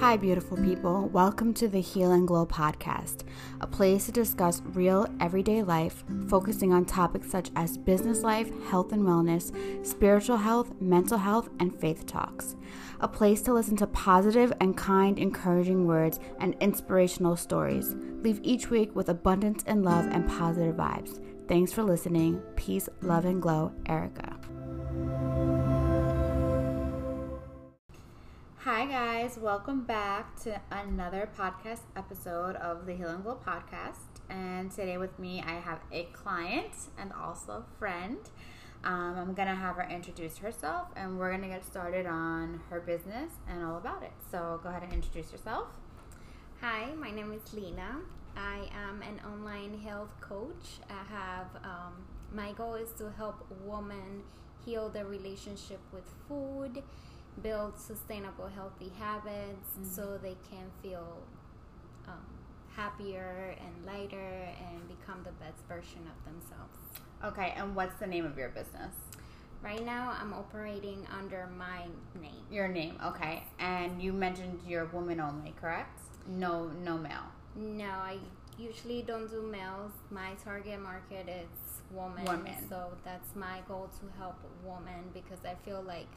Hi, beautiful people. Welcome to the Heal and Glow podcast, a place to discuss real everyday life, focusing on topics such as business life, health and wellness, spiritual health, mental health, and faith talks. A place to listen to positive and kind, encouraging words and inspirational stories. Leave each week with abundance and love and positive vibes. Thanks for listening. Peace, love, and glow, Erica. Guys. Welcome back to another podcast episode of the Heal and Glow podcast. And today, with me, I have a client and also a friend. Um, I'm going to have her introduce herself and we're going to get started on her business and all about it. So, go ahead and introduce yourself. Hi, my name is Lena. I am an online health coach. I have um, my goal is to help women heal their relationship with food build sustainable, healthy habits mm-hmm. so they can feel um, happier and lighter and become the best version of themselves. Okay, and what's the name of your business? Right now, I'm operating under my name. Your name, okay. And you mentioned you're woman only, correct? No, no male. No, I usually don't do males. My target market is women. Women. So that's my goal to help women because I feel like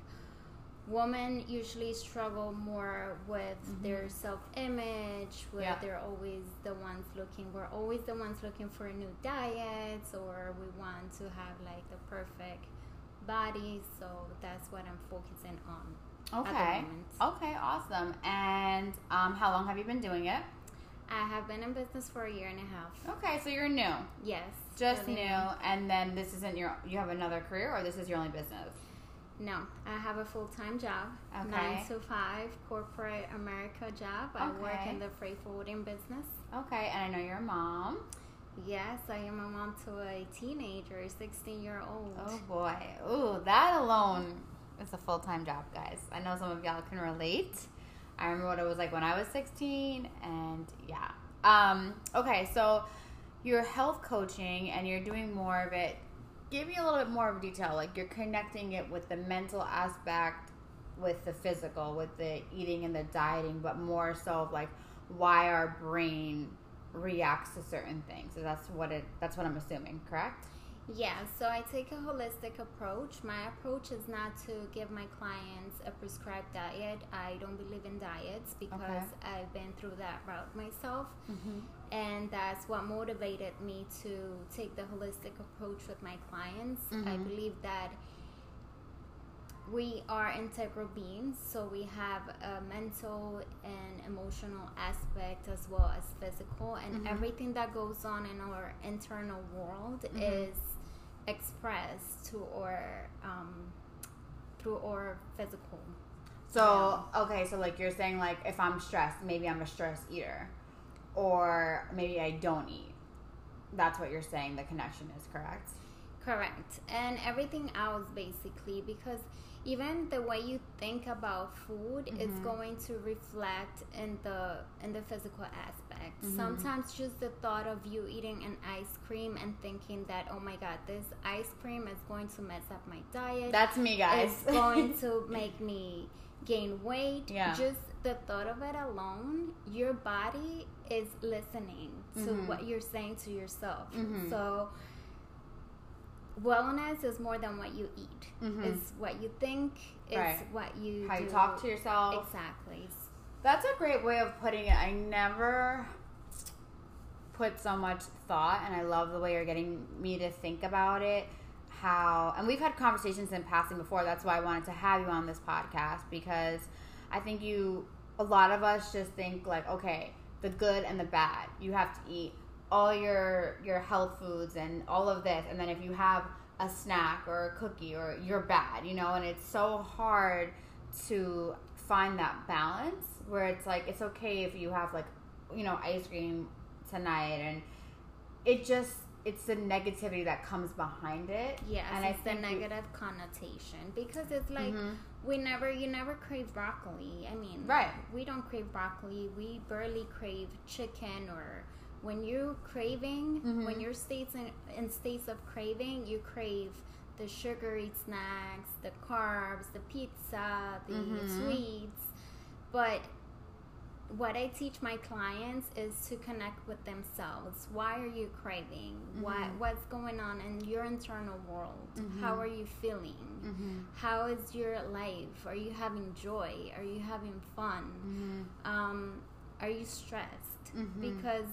women usually struggle more with mm-hmm. their self-image where yeah. they're always the ones looking we're always the ones looking for new diets or we want to have like the perfect body so that's what i'm focusing on okay okay awesome and um, how long have you been doing it I have been in business for a year and a half. Okay, so you're new. Yes. Just new, and then this isn't your. You have another career, or this is your only business? No, I have a full time job, okay. nine to five corporate America job. I okay. work in the freight forwarding business. Okay, and I know you're a mom. Yes, I am a mom to a teenager, 16 year old. Oh boy. Ooh, that alone is a full time job, guys. I know some of y'all can relate. I remember what it was like when I was 16, and yeah. Um, okay, so you're health coaching and you're doing more of it give me a little bit more of detail. Like you're connecting it with the mental aspect, with the physical, with the eating and the dieting, but more so of like why our brain reacts to certain things. So that's what it. That's what I'm assuming. Correct. Yeah, so I take a holistic approach. My approach is not to give my clients a prescribed diet. I don't believe in diets because okay. I've been through that route myself. Mm-hmm. And that's what motivated me to take the holistic approach with my clients. Mm-hmm. I believe that we are integral beings, so we have a mental and emotional aspect as well as physical, and mm-hmm. everything that goes on in our internal world mm-hmm. is expressed to our um, through our physical. So yeah. okay, so like you're saying, like if I'm stressed, maybe I'm a stress eater, or maybe I don't eat. That's what you're saying. The connection is correct. Correct, and everything else basically because even the way you think about food mm-hmm. is going to reflect in the in the physical aspect mm-hmm. sometimes just the thought of you eating an ice cream and thinking that oh my god this ice cream is going to mess up my diet that's me guys it's going to make me gain weight yeah just the thought of it alone your body is listening to mm-hmm. what you're saying to yourself mm-hmm. so wellness is more than what you eat. Mm-hmm. It's what you think. It's right. what you how do. you talk to yourself. Exactly. That's a great way of putting it. I never put so much thought, and I love the way you're getting me to think about it. How and we've had conversations in passing before. That's why I wanted to have you on this podcast because I think you. A lot of us just think like, okay, the good and the bad. You have to eat all your your health foods and all of this and then if you have a snack or a cookie or you're bad you know and it's so hard to find that balance where it's like it's okay if you have like you know ice cream tonight and it just it's the negativity that comes behind it. Yes, and it's the negative we, connotation because it's like mm-hmm. We never, you never crave broccoli. I mean, right? We don't crave broccoli. We barely crave chicken or when you're craving, mm-hmm. when you're states in, in states of craving, you crave the sugary snacks, the carbs, the pizza, the mm-hmm. sweets. But what I teach my clients is to connect with themselves. Why are you craving? Mm-hmm. What what's going on in your internal world? Mm-hmm. How are you feeling? Mm-hmm. How is your life? Are you having joy? Are you having fun? Mm-hmm. Um, are you stressed? Mm-hmm. Because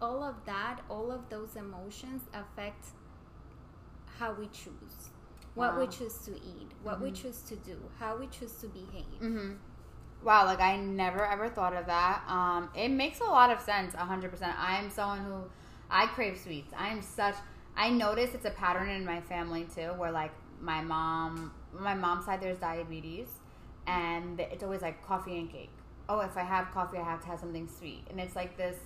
all of that, all of those emotions affect how we choose. What we choose to eat, what we mm-hmm. choose to do, how we choose to behave. Wow, like I never ever thought of that. Um, it makes a lot of sense, hundred percent. I'm someone who I crave sweets. I am such. I notice it's a pattern in my family too, where like my mom, my mom's side, there's diabetes, and it's always like coffee and cake. Oh, if I have coffee, I have to have something sweet, and it's like this.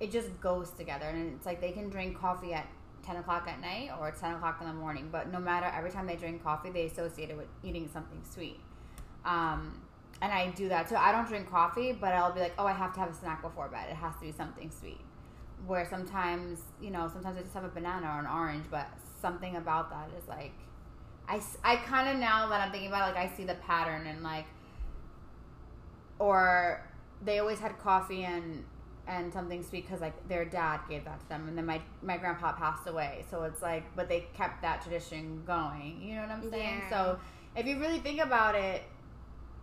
It just goes together, and it's like they can drink coffee at 10 o'clock at night or 10 o'clock in the morning but no matter every time they drink coffee they associate it with eating something sweet um, and I do that too. I don't drink coffee, but I'll be like, oh, I have to have a snack before bed. It has to be something sweet. Where sometimes, you know, sometimes I just have a banana or an orange, but something about that is like, I, I kind of now that I'm thinking about it, like I see the pattern and like, or they always had coffee and and something sweet because like their dad gave that to them and then my my grandpa passed away so it's like but they kept that tradition going you know what i'm saying yeah. so if you really think about it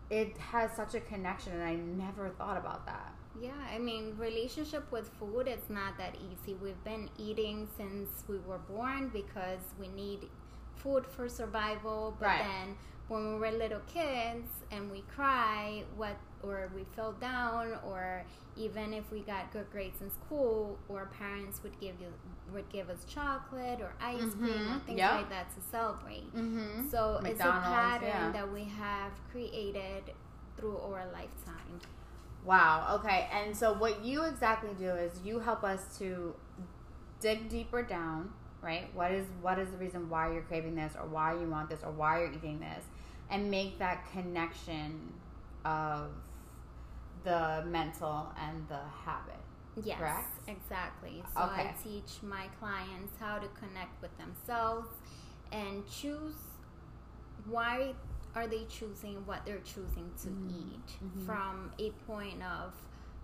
it has such a connection and I never thought about that. Yeah, I mean, relationship with food it's not that easy. We've been eating since we were born because we need food for survival, but right. then when we were little kids and we cry, what or we fell down or even if we got good grades in school or parents would give you would give us chocolate or ice mm-hmm. cream or things yep. like that to celebrate mm-hmm. so McDonald's, it's a pattern yeah. that we have created through our lifetime wow okay and so what you exactly do is you help us to dig deeper down right what is what is the reason why you're craving this or why you want this or why you're eating this and make that connection of the mental and the habit. Yes, correct? exactly. So okay. I teach my clients how to connect with themselves and choose why are they choosing what they're choosing to mm-hmm. eat mm-hmm. from a point of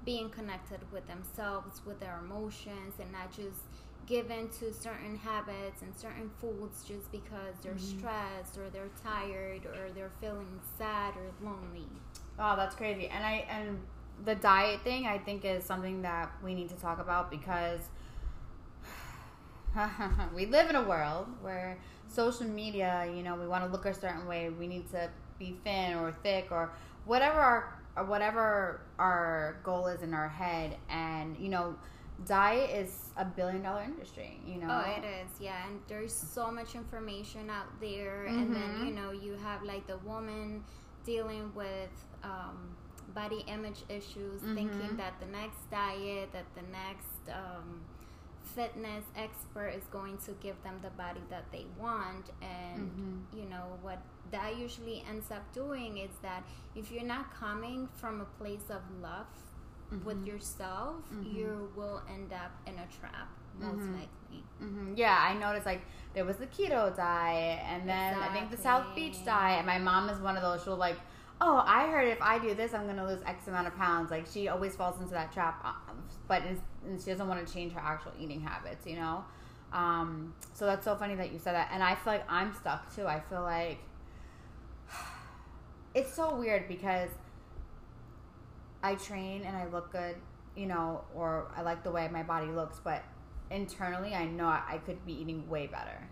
being connected with themselves, with their emotions, and not just given to certain habits and certain foods just because they're mm-hmm. stressed or they're tired or they're feeling sad or lonely. Oh, that's crazy. And I and the diet thing I think is something that we need to talk about because we live in a world where social media, you know, we want to look a certain way, we need to be thin or thick or whatever our or whatever our goal is in our head and you know diet is a billion dollar industry you know oh it is yeah and there's so much information out there mm-hmm. and then mm-hmm. you know you have like the woman dealing with um, body image issues mm-hmm. thinking that the next diet that the next um, fitness expert is going to give them the body that they want and mm-hmm. you know what that usually ends up doing is that if you're not coming from a place of love mm-hmm. with yourself, mm-hmm. you will end up in a trap most mm-hmm. likely. Mm-hmm. Yeah, I noticed like there was the keto diet, and then exactly. I think the South Beach diet. And my mom is one of those. She'll like, oh, I heard if I do this, I'm gonna lose X amount of pounds. Like she always falls into that trap, uh, but and she doesn't want to change her actual eating habits. You know. Um, so that's so funny that you said that, and I feel like I'm stuck too. I feel like it's so weird because I train and I look good, you know, or I like the way my body looks, but internally I know I could be eating way better.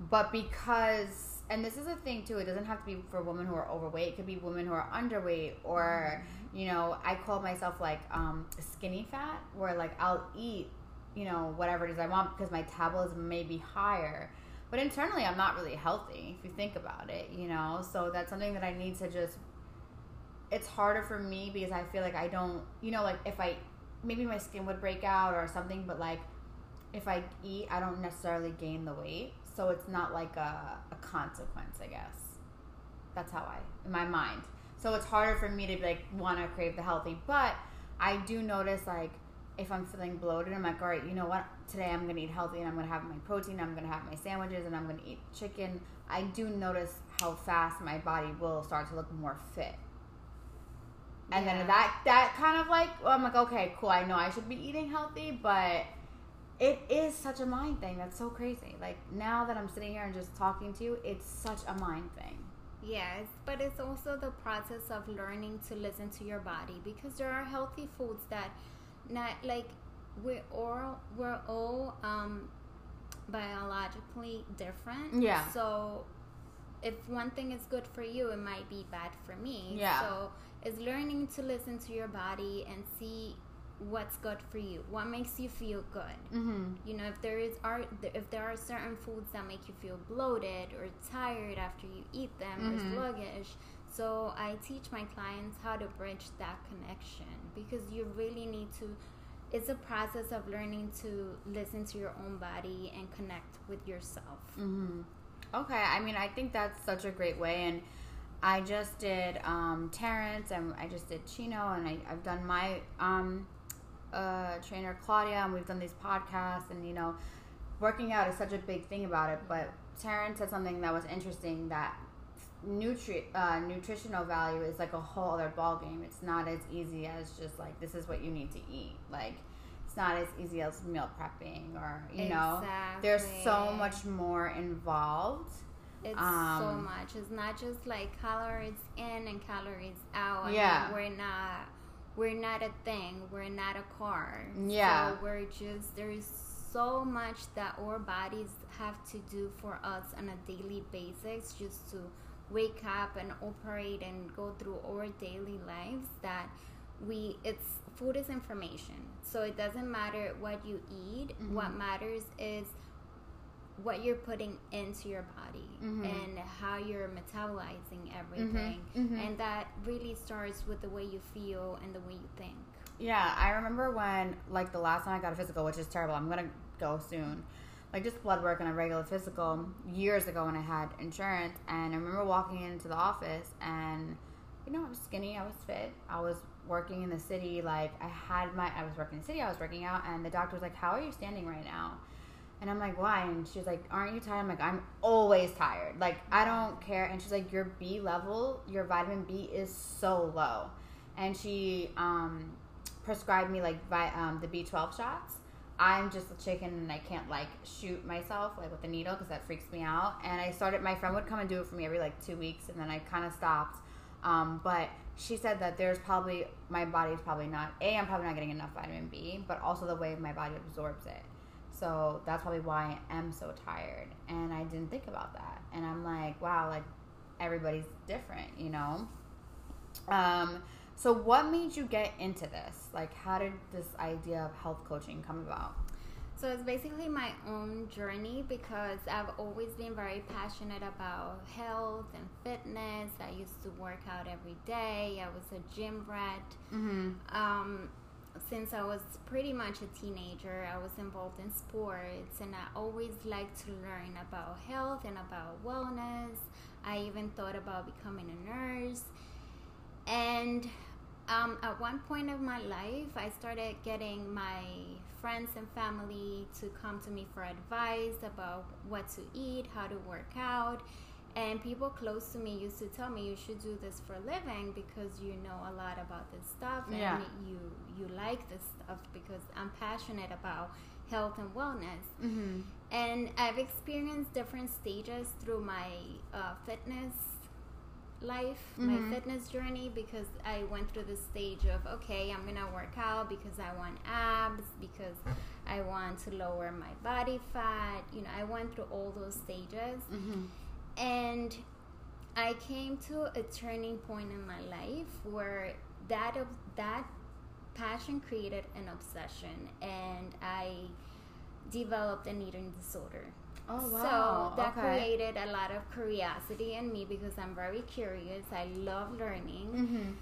But because, and this is a thing too, it doesn't have to be for women who are overweight, it could be women who are underweight, or, mm-hmm. you know, I call myself like um, skinny fat, where like I'll eat, you know, whatever it is I want because my metabolism may be higher. But internally, I'm not really healthy if you think about it, you know? So that's something that I need to just it's harder for me because I feel like I don't, you know, like if I maybe my skin would break out or something, but like if I eat, I don't necessarily gain the weight. So it's not like a, a consequence, I guess. That's how I, in my mind. So it's harder for me to like want to crave the healthy, but I do notice like if I'm feeling bloated, I'm like, all right, you know what? Today I'm gonna eat healthy and I'm gonna have my protein. I'm gonna have my sandwiches and I'm gonna eat chicken. I do notice how fast my body will start to look more fit And yeah. then that that kind of like well, I'm like, okay, cool. I know I should be eating healthy, but it is such a mind thing. That's so crazy. Like now that I'm sitting here and just talking to you, it's such a mind thing. Yes, but it's also the process of learning to listen to your body because there are healthy foods that not like we're all we're all um biologically different. Yeah. So if one thing is good for you, it might be bad for me. Yeah. So it's learning to listen to your body and see what's good for you what makes you feel good mm-hmm. you know if there is are if there are certain foods that make you feel bloated or tired after you eat them mm-hmm. or sluggish so i teach my clients how to bridge that connection because you really need to it's a process of learning to listen to your own body and connect with yourself mm-hmm. okay i mean i think that's such a great way and I just did um, Terrence and I just did Chino and I, have done my um, uh, trainer Claudia, and we've done these podcasts, and you know, working out is such a big thing about it. But Taryn said something that was interesting that nutri- uh, nutritional value is like a whole other ball game. It's not as easy as just like this is what you need to eat. Like it's not as easy as meal prepping or you exactly. know, there's so much more involved. It's um, so much. It's not just like calories in and calories out. I yeah, mean, we're not we're not a thing. We're not a car. Yeah. So we're just there's so much that our bodies have to do for us on a daily basis just to wake up and operate and go through our daily lives that we it's food is information so it doesn't matter what you eat mm-hmm. what matters is what you're putting into your body mm-hmm. and how you're metabolizing everything mm-hmm. Mm-hmm. and that really starts with the way you feel and the way you think yeah i remember when like the last time i got a physical which is terrible i'm gonna go soon like just blood work and a regular physical years ago when i had insurance and i remember walking into the office and you know i was skinny i was fit i was working in the city like i had my i was working in the city i was working out and the doctor was like how are you standing right now and I'm like, why? And she's like, aren't you tired? I'm like, I'm always tired. Like, I don't care. And she's like, your B level, your vitamin B is so low. And she um, prescribed me like vi- um, the B12 shots. I'm just a chicken and I can't like shoot myself like with a needle because that freaks me out. And I started, my friend would come and do it for me every like two weeks and then I kind of stopped. Um, but she said that there's probably, my body's probably not, A, I'm probably not getting enough vitamin B, but also the way my body absorbs it. So that's probably why I am so tired. And I didn't think about that. And I'm like, wow, like everybody's different, you know? Um, so what made you get into this? Like, how did this idea of health coaching come about? So it's basically my own journey because I've always been very passionate about health and fitness. I used to work out every day. I was a gym rat. Mm-hmm. Um, since I was pretty much a teenager, I was involved in sports and I always liked to learn about health and about wellness. I even thought about becoming a nurse. And um, at one point of my life, I started getting my friends and family to come to me for advice about what to eat, how to work out and people close to me used to tell me you should do this for a living because you know a lot about this stuff and yeah. you you like this stuff because I'm passionate about health and wellness. Mm-hmm. And I've experienced different stages through my uh, fitness life, mm-hmm. my fitness journey, because I went through the stage of okay, I'm gonna work out because I want abs, because I want to lower my body fat. You know, I went through all those stages. Mm-hmm and I came to a turning point in my life where that of that passion created an obsession, and I developed an eating disorder. Oh wow! So that okay. created a lot of curiosity in me because I'm very curious. I love learning. Mm-hmm.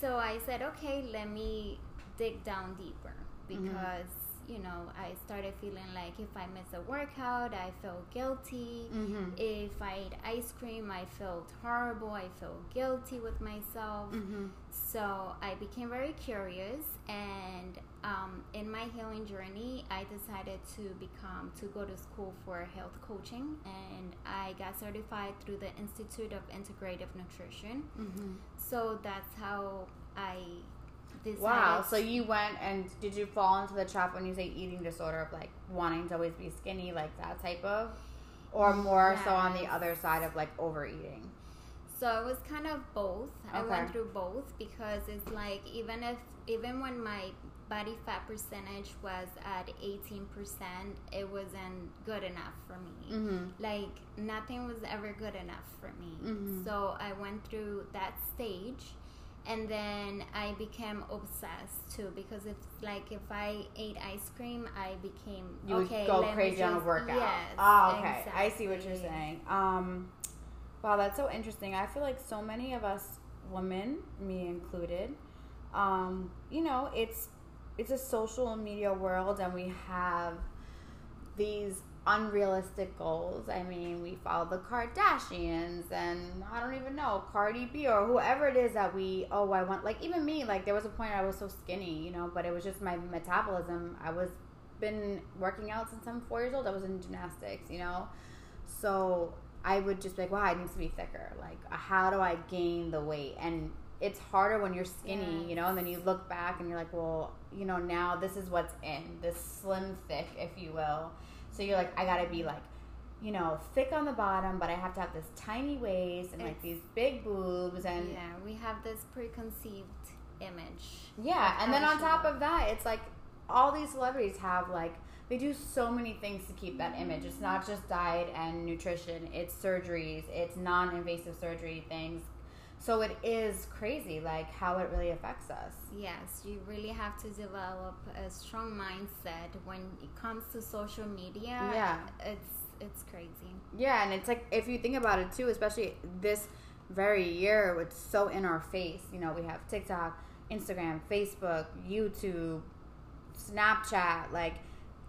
So I said, okay, let me dig down deeper mm-hmm. because. Mm-hmm you know, I started feeling like if I miss a workout, I felt guilty. Mm-hmm. If I ate ice cream, I felt horrible. I felt guilty with myself. Mm-hmm. So I became very curious, and um, in my healing journey, I decided to become to go to school for health coaching, and I got certified through the Institute of Integrative Nutrition. Mm-hmm. So that's how I Wow. So you went and did you fall into the trap when you say eating disorder of like wanting to always be skinny, like that type of, or more yes. so on the other side of like overeating? So it was kind of both. Okay. I went through both because it's like even if even when my body fat percentage was at 18%, it wasn't good enough for me. Mm-hmm. Like nothing was ever good enough for me. Mm-hmm. So I went through that stage and then I became obsessed too because it's like if I ate ice cream, I became you okay. Would go crazy just, on a workout. Yes. Oh, okay. Exactly. I see what you're saying. Um, wow, that's so interesting. I feel like so many of us women, me included, um, you know, it's it's a social media world, and we have these unrealistic goals. I mean, we follow the Kardashians and I don't even know, Cardi B or whoever it is that we, oh, I want, like even me, like there was a point I was so skinny, you know, but it was just my metabolism. I was been working out since I'm four years old. I was in gymnastics, you know, so I would just be like, wow, I need to be thicker. Like, uh, how do I gain the weight? And it's harder when you're skinny, you know, and then you look back and you're like, well, you know, now this is what's in this slim thick, if you will so you're like, I gotta be like, you know, thick on the bottom, but I have to have this tiny waist and like these big boobs and yeah, we have this preconceived image. Yeah, and then on top of that, it's like all these celebrities have like they do so many things to keep that image. It's not just diet and nutrition, it's surgeries, it's non-invasive surgery things, so it is crazy, like how it really affects us. Yes, you really have to develop a strong mindset when it comes to social media. Yeah, it's it's crazy. Yeah, and it's like if you think about it too, especially this very year, it's so in our face. You know, we have TikTok, Instagram, Facebook, YouTube, Snapchat. Like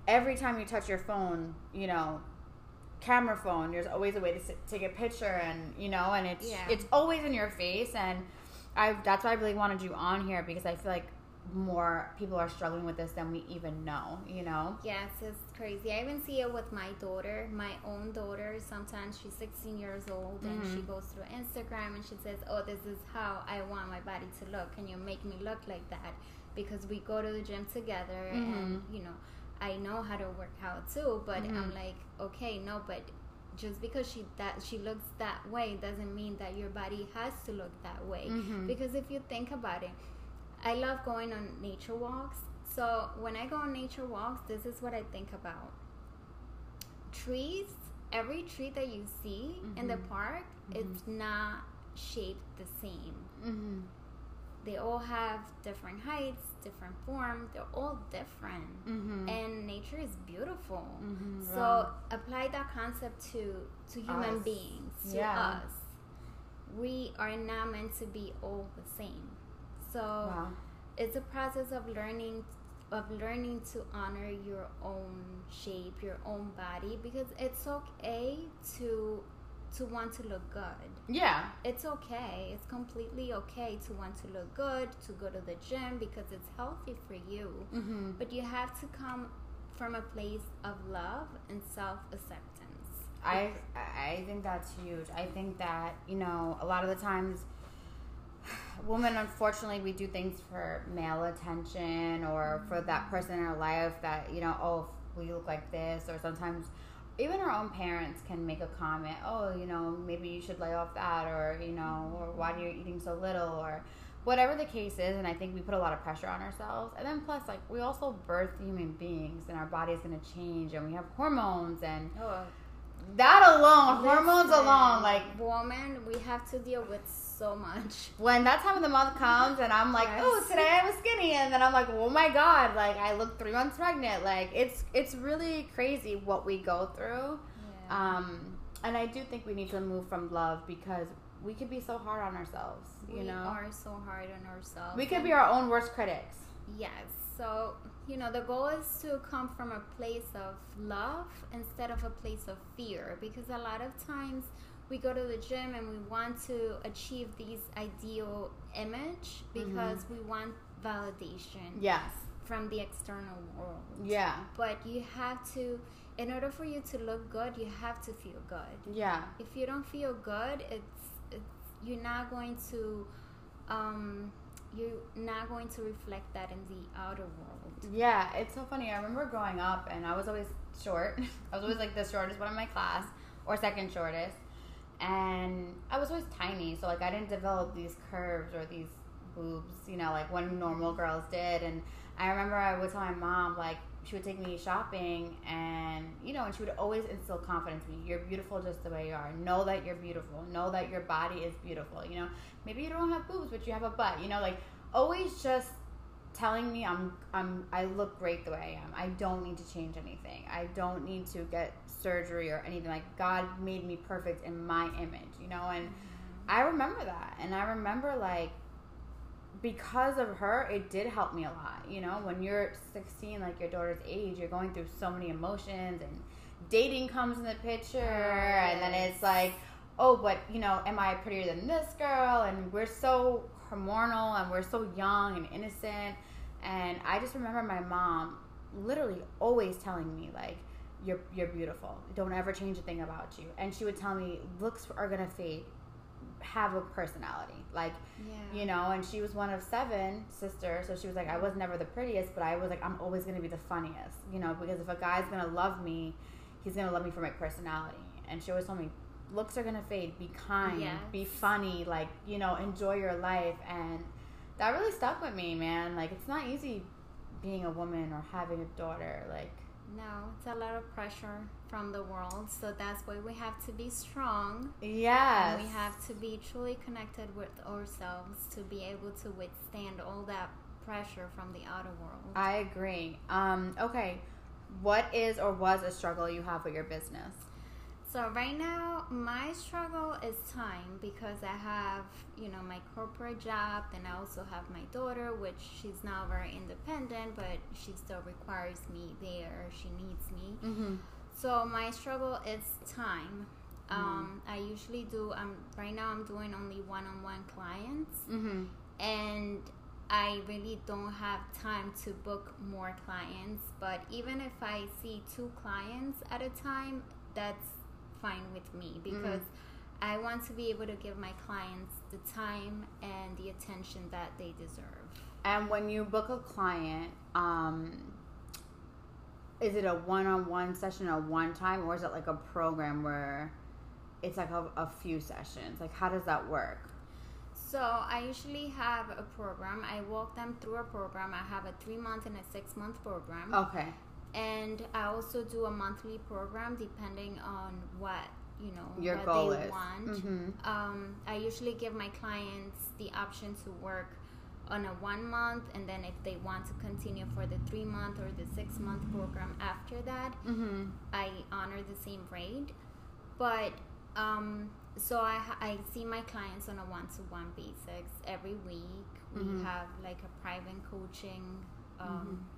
every time you touch your phone, you know, camera phone. There's always a way to sit, take a picture and you know and it's yeah. it's always in your face. And i that's why i really wanted you on here because i feel like more people are struggling with this than we even know you know? Yes it's crazy. I even see it with my daughter. My own daughter sometimes she's 16 years old and mm-hmm. she goes through instagram and she says oh this is how i want my body to look. Can you make me look like that? Because we go to the gym together mm-hmm. and you know I know how to work out too, but mm-hmm. I'm like, okay, no, but just because she that she looks that way doesn't mean that your body has to look that way. Mm-hmm. Because if you think about it, I love going on nature walks. So when I go on nature walks, this is what I think about. Trees, every tree that you see mm-hmm. in the mm-hmm. park, it's mm-hmm. not shaped the same. They all have different heights, different form. They're all different, mm-hmm. and nature is beautiful. Mm-hmm, so right. apply that concept to to human us. beings, to yeah. us. We are not meant to be all the same. So wow. it's a process of learning of learning to honor your own shape, your own body, because it's okay to to want to look good. Yeah. It's okay. It's completely okay to want to look good, to go to the gym because it's healthy for you. Mm-hmm. But you have to come from a place of love and self acceptance. I I think that's huge. I think that, you know, a lot of the times women unfortunately we do things for male attention or for that person in our life that, you know, oh, we look like this or sometimes even our own parents can make a comment oh you know maybe you should lay off that or you know or why are you eating so little or whatever the case is and i think we put a lot of pressure on ourselves and then plus like we also birth human beings and our body is going to change and we have hormones and oh. Uh, that alone hormones alone like woman we have to deal with so much. When that time of the month comes and I'm like, yes. oh, today I was skinny, and then I'm like, oh my god, like I look three months pregnant. Like it's it's really crazy what we go through. Yeah. Um, and I do think we need to move from love because we could be so hard on ourselves. You we know, are so hard on ourselves. We could be our own worst critics. Yes. So, you know, the goal is to come from a place of love instead of a place of fear because a lot of times we go to the gym and we want to achieve these ideal image because mm-hmm. we want validation. Yes. From the external world. Yeah. But you have to in order for you to look good, you have to feel good. Yeah. If you don't feel good, it's, it's you're not going to um you're not going to reflect that in the outer world. Yeah, it's so funny. I remember growing up and I was always short. I was always like the shortest one in my class or second shortest. And I was always tiny, so like I didn't develop these curves or these boobs, you know, like when normal girls did. And I remember I would tell my mom like she would take me shopping and you know and she would always instill confidence in me. You're beautiful just the way you are. Know that you're beautiful. Know that your body is beautiful you know? Maybe you don't have boobs but you have a butt you know? Like always just telling me i'm i'm i look great the way i am. I don't need to change anything. I don't need to get surgery or anything like god made me perfect in my image you know and i remember that and i remember like because of her, it did help me a lot. You know, when you're 16, like your daughter's age, you're going through so many emotions and dating comes in the picture. And then it's like, oh, but, you know, am I prettier than this girl? And we're so hormonal and we're so young and innocent. And I just remember my mom literally always telling me, like, you're, you're beautiful. Don't ever change a thing about you. And she would tell me, looks are to fade have a personality. Like, yeah. you know, and she was one of seven sisters, so she was like, I was never the prettiest, but I was like, I'm always to be the funniest, you know, because if a guy's to love me, he's to love me for my personality. And she always told me, looks are to fade. Be kind, yes. be funny, like, you know, enjoy your life. And that really stuck with me, man. Like, it's not easy being a woman or having a daughter. Like, no, it's a lot of pressure from the world. So that's why we have to be strong. Yes. And we have to be truly connected with ourselves to be able to withstand all that pressure from the outer world. I agree. Um, okay. What is or was a struggle you have with your business? So right now, my struggle is time because I have, you know, my corporate job, and I also have my daughter, which she's now very independent, but she still requires me there. She needs me. Mm-hmm. So my struggle is time. Mm-hmm. Um, I usually do. Um, right now I'm doing only one-on-one clients, mm-hmm. and I really don't have time to book more clients. But even if I see two clients at a time, that's fine with me because mm. I want to be able to give my clients the time and the attention that they deserve. And when you book a client, um, is it a one-on-one session a one time, or is it like a program where it's like a, a few sessions? Like, how does that work? So I usually have a program. I walk them through a program. I have a three month and a six month program. Okay and I also do a monthly program depending on what you know your what goal they is. want. Mm-hmm. Um, I usually give my clients the option to work on a one month, and then if they want to continue for the three month or the six month program after that, mm-hmm. I honor the same rate. But um, so I, I see my clients on a one to one basis every week. We mm-hmm. have like a private coaching. Um, mm-hmm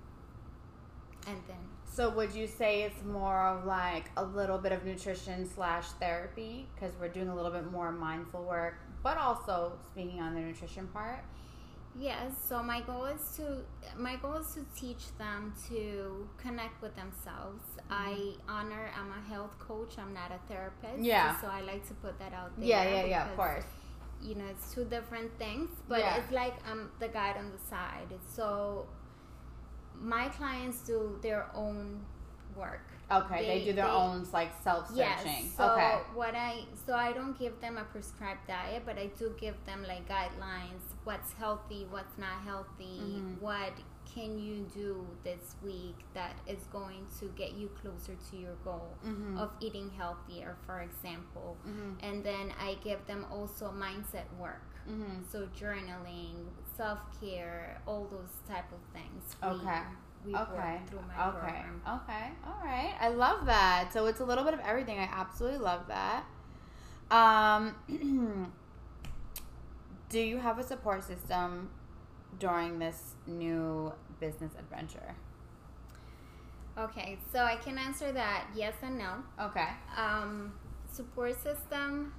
and then so would you say it's more of like a little bit of nutrition slash therapy? Because we're doing a little bit more mindful work but also speaking on the nutrition part? Yes. So my goal is to my goal is to teach them to connect with themselves. Mm-hmm. i honor i'm a health coach. I'm not a therapist. Yeah. So i like to put that out there yeah yeah yeah of course. you know it's two different things but yeah. it's like i'm the guide on the side. So my clients do their own work. Okay, they, they do their they, own like self searching. Yes, so okay. what I so I don't give them a prescribed diet, but I do give them like guidelines. What's healthy, what's not healthy, mm-hmm. what can you do this week that is going to get you closer to your goal mm-hmm. of eating healthier, for example. Mm-hmm. And then I give them also mindset work. Mm-hmm. So journaling, self care, all those type of things. Okay. We, we okay. okay. Program. Okay. All right. I love that. So it's a little bit of everything. I absolutely love that. Um, do you have a support system during this new business adventure? Okay, so I can answer that yes and no. Okay. Um, support system.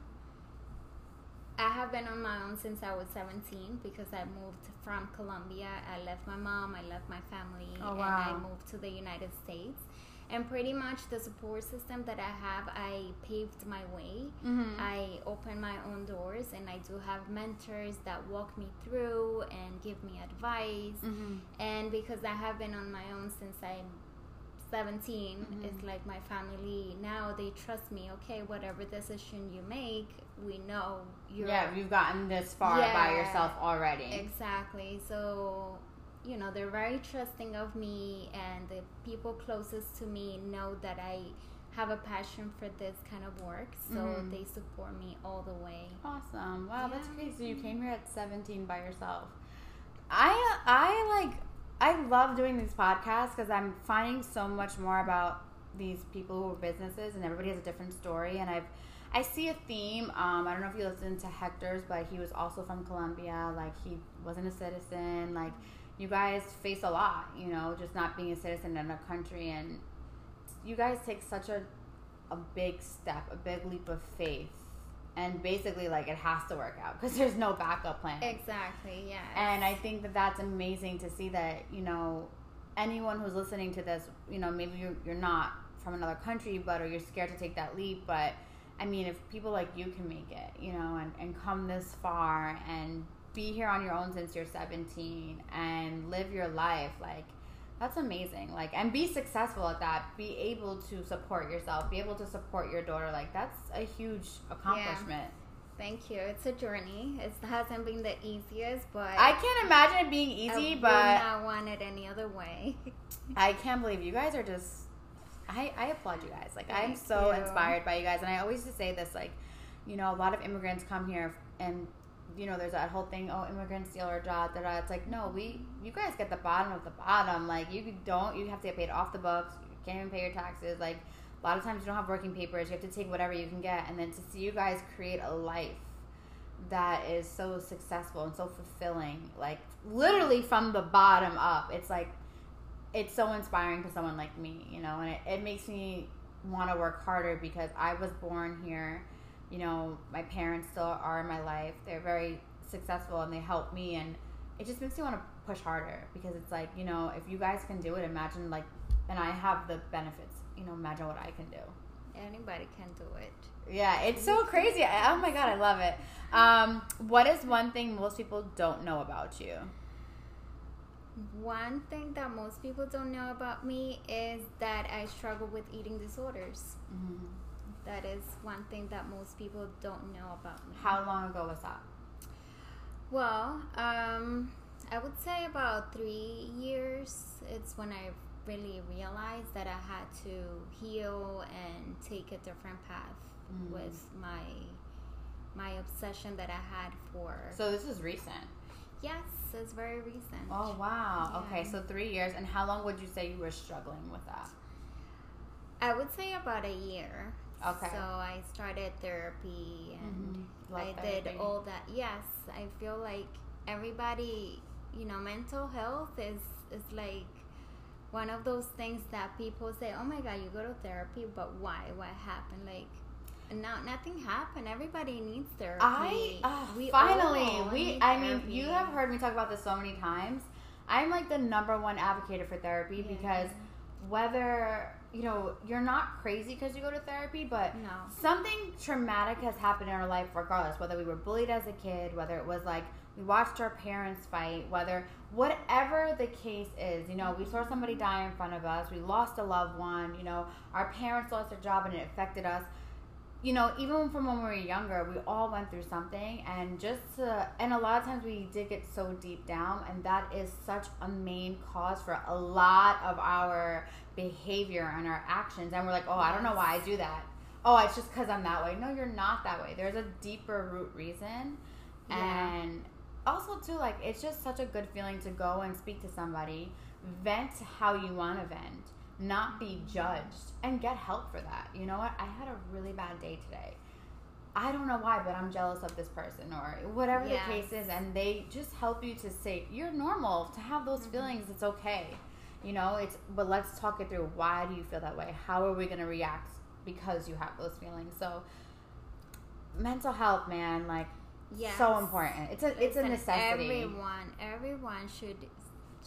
I have been on my own since I was 17 because I moved from Colombia. I left my mom, I left my family, Oh, and. I moved to the United States. And pretty much the support system that I have, I paved my way. Mm-hmm. I open my own doors, and I do have mentors that walk me through and give me advice. mm-hmm. And because I have been on my own since I'm 17, Mhm. it's like my family now they trust me. Okay, whatever decision you make, we know you're Yeah, you've gotten this far by yourself already. exactly. So, you know, they're very trusting of me, and the people closest to me know that I have a passion for this kind of work. So Mhm. they support me all the way. Awesome. Wow, that's Yeah. crazy. So you came here at 17 by yourself. I I like I love doing these podcasts because I'm finding so much more about these people who are businesses and everybody has a different story and I've I see a theme. Um, I don't know if you listened to Hector's, but he was also from Colombia. Like he wasn't a citizen. Like you guys face a lot, you know, just not being a citizen in a country, and you guys take such a a big step, a big leap of faith, and basically like it has to work out because there's no backup plan. Exactly. Yeah. And I think that that's amazing to see that you know anyone who's listening to this, you know, maybe you're, you're not from another country, but or you're scared to take that leap, but I mean, if people like you can make it, you know, and, and come this far and be here on your own since you're 17 and live your life, like that's amazing. Like, and be successful at that. Be able to support yourself. Be able to support your daughter. Like, that's a huge accomplishment. Thank you. It's a journey. It hasn't been the easiest, but I can't imagine it being easy, I would but not want it any other way. I can't believe you guys are just. I, I applaud you guys. Like I'm so you. inspired by you guys, and I always just say this. Like, you know, a lot of immigrants come here, and you know, there's that whole thing. Oh, immigrants steal our job. Da, da. It's like no, we you guys get the bottom of the bottom. Like you don't. You have to get paid off the books. You can't even pay your taxes. Like a lot of times you don't have working papers. You have to take whatever you can get, and then to see you guys create a life that is so successful and so fulfilling like literally from the bottom up it's like it's so inspiring to someone like me you know and it, it makes me want to work harder because i was born here you know my parents still are in my life they're very successful and they help me and it just makes me want to push harder because it's like you know if you guys can do it imagine like and i have the benefits you know imagine what i can do Anybody can do it. yeah, it's so crazy. I- Oh my god, I love it. Um, what is one thing most people don't know about you? One thing that most people don't know about me is that I struggle with eating disorders. Mm-hmm. That is one thing that most people don't know about me. How long ago was that? Well, um, I would say about three years. It's when I really realized that I had to heal and take a different path Mm. with my my obsession that I had for. So this is recent. Yes, it's very recent. Oh wow. Yeah. Okay, so three years. And how long would you say you were struggling with that? I would say about a year. Okay. So I started therapy and Mhm. I therapy. did all that. Yes, I feel like everybody, you know, mental health is is like one of those things that people say, "Oh my God, you go to therapy, but why? What happened?" Like, no, nothing happened. Everybody needs therapy. I uh, We finally we. I mean, you have heard me talk about this so many times. I'm like the number one advocate for therapy Yeah. because whether you know you're not crazy because you go to therapy, but no, something traumatic has happened in our life regardless whether we were bullied as a kid whether it was like we watched our parents fight whether whatever the case is you know we saw somebody die in front of us we lost a loved one you know our parents lost their job and it affected us you know even from when we were younger we all went through something and just to, and a lot of times we did get so deep down and that is such a main cause for a lot of our behavior and our actions and we're like oh i don't know why i do that. Oh it's just because i'm that way. No you're not that way. There's a deeper root reason Yeah. and also too like it's just such a good feeling to go and speak to somebody vent how you want to vent not be judged and get help for that you know what i had a really bad day today I don't know why, but I'm jealous of this person, or whatever Yes. the case is, and they just help you to say you're normal to have those Mhm. feelings. It's okay, you know. It's but let's talk it through. Why do you feel that way? How are we gonna react because you have those feelings? So, mental health, man, like Yes. so important. It's a it's a Listen, necessity. Everyone, everyone should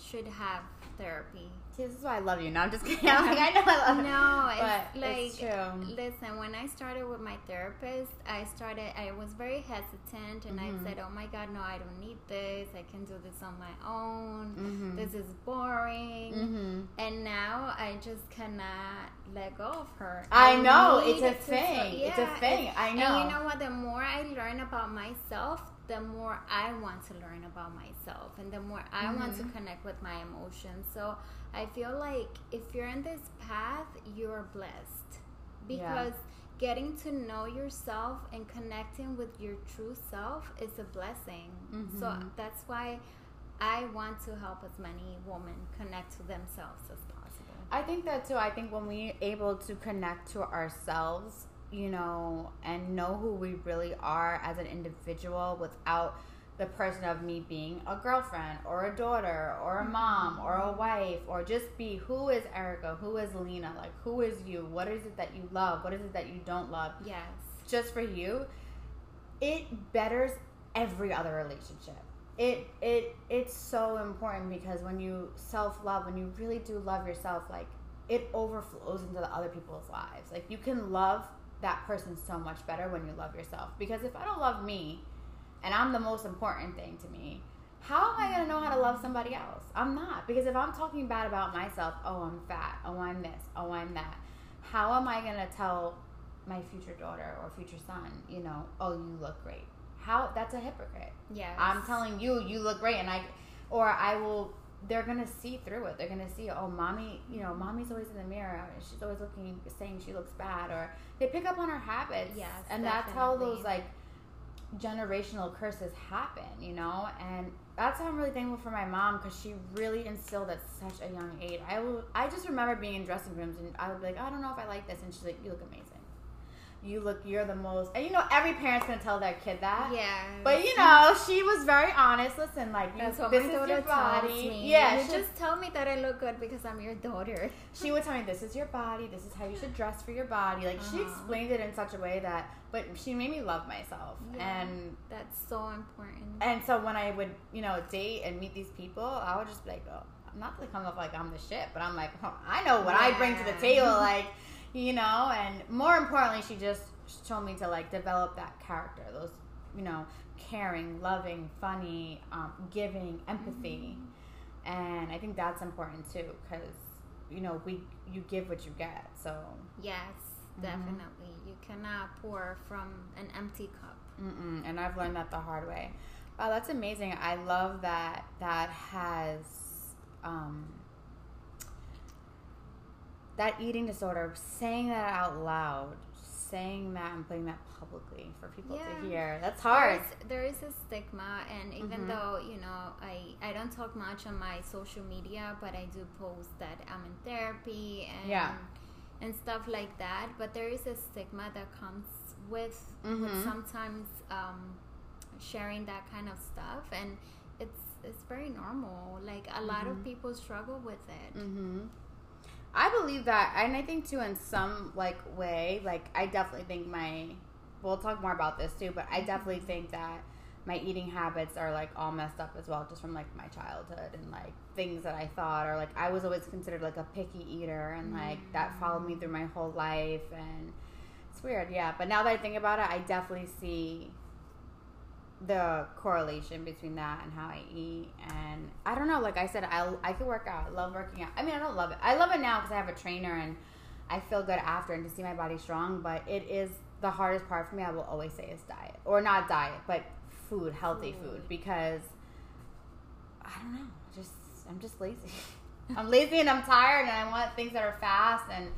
should have therapy. See, this is why I love you. No, I'm just kidding. I'm like, I know I love you. No, but it's like it's true. listen. When I started with my therapist, I started. I was very hesitant, and Mhm. I said, "Oh my God, no, I don't need this. I can do this on my own. Mm-hmm. This is boring." mm-hmm. And now I just cannot let go of her. I know it's a to- thing. it's a thing. I know. And you know what? The more I learn about myself, the more I want to learn about myself, and the more I want to Mhm. connect with my emotions. So I feel like if you're in this path, you're blessed because getting to know yourself and connecting with your true self is a blessing. So Mhm. that's why I want to help as many women connect to themselves as possible. I think that too. I think when we're able to connect to ourselves, you know, and know who we really are as an individual without the person of me being a girlfriend or a daughter or a mom or a wife or just be who is Erica, who is Lena, like who is you? What is it that you love? What is it that you don't love? Yes. just for you, it betters every other relationship. It it it's so important because when you self love, when you really do love yourself, like it overflows into the other people's lives. Like you can love that person so much better when you love yourself. Because if I don't love me, and I'm the most important thing to me, how am I gonna know how to love somebody else? I'm not. Because if I'm talking bad about myself, oh I'm fat, oh I'm this, oh I'm that, how am I gonna tell my future daughter or future son, you know, oh you look great? How that's a hypocrite. Yeah. I'm telling you, you look great, and I, or I will. They're gonna see through it. They're gonna see, oh, mommy, you know, mommy's always in the mirror. and She's always looking, saying she looks bad, or they pick up on her habits. Yes, and that's how those like generational curses happen, you know. And that's how I'm really thankful for my mom because she really instilled at such a young age. I will, I just remember being in dressing rooms and I would be like, oh, I don't know if I like this, and she's like, you look amazing. You look, you're the most, and you know, every parent's gonna tell their kid that. Yeah. But you know, she was very honest. Listen, like you, what this my is your body. me. Yeah, you she, just tell me that I look good because I'm your daughter. she would tell me this is your body. This is how you should dress for your body. Like she Uh-huh. explained it in such a way that, but she made me love myself. Yeah. And That's so important. and so when I would you know date and meet these people, I would just be like, oh, not to come up like I'm the shit, but I'm like, oh, I know what I bring to the table. Like, you know, and more importantly, she just told me to like develop that character. Those you know, caring, loving, funny, um, giving, empathy. and I think that's important too because you know we you give what you get. So Yes, Mhm. definitely. You cannot pour from an empty cup. mm-mm, and I've learned that the hard way. Wow, that's amazing. I love that that has um, that eating disorder. Saying that out loud, saying that and putting that publicly for people Yeah. to hear. That's hard. There is, there is a stigma, and even Mhm. though you know I I don't talk much on my social media, but I do post that I'm in therapy and Yeah. and stuff like that. But there is a stigma that comes with Mhm. with sometimes um, sharing that kind of stuff, and it's it's very normal. Like a lot of Mhm. people struggle with it. I believe that, and I think too, in some like way, like I definitely think my. We'll talk more about this too, but I mm-hmm. definitely think that my eating habits are like all messed up as well, just from like my childhood and like things that I thought, or like I was always considered like a picky eater, and like mm. that followed me through my whole life, and it's weird, yeah. But now that I think about it, I definitely see the correlation between that and how I eat. And I don't know, like I said, I, I could work out. I love working out. I mean, I don't love it. I love it now because I have a trainer and I feel good after and to see my body strong. But it is the hardest part for me, I will always say, is diet. Or not diet, but food, healthy food. Food. Because I don't know. Just I'm just lazy. I'm lazy and I'm tired and I want things that are fast and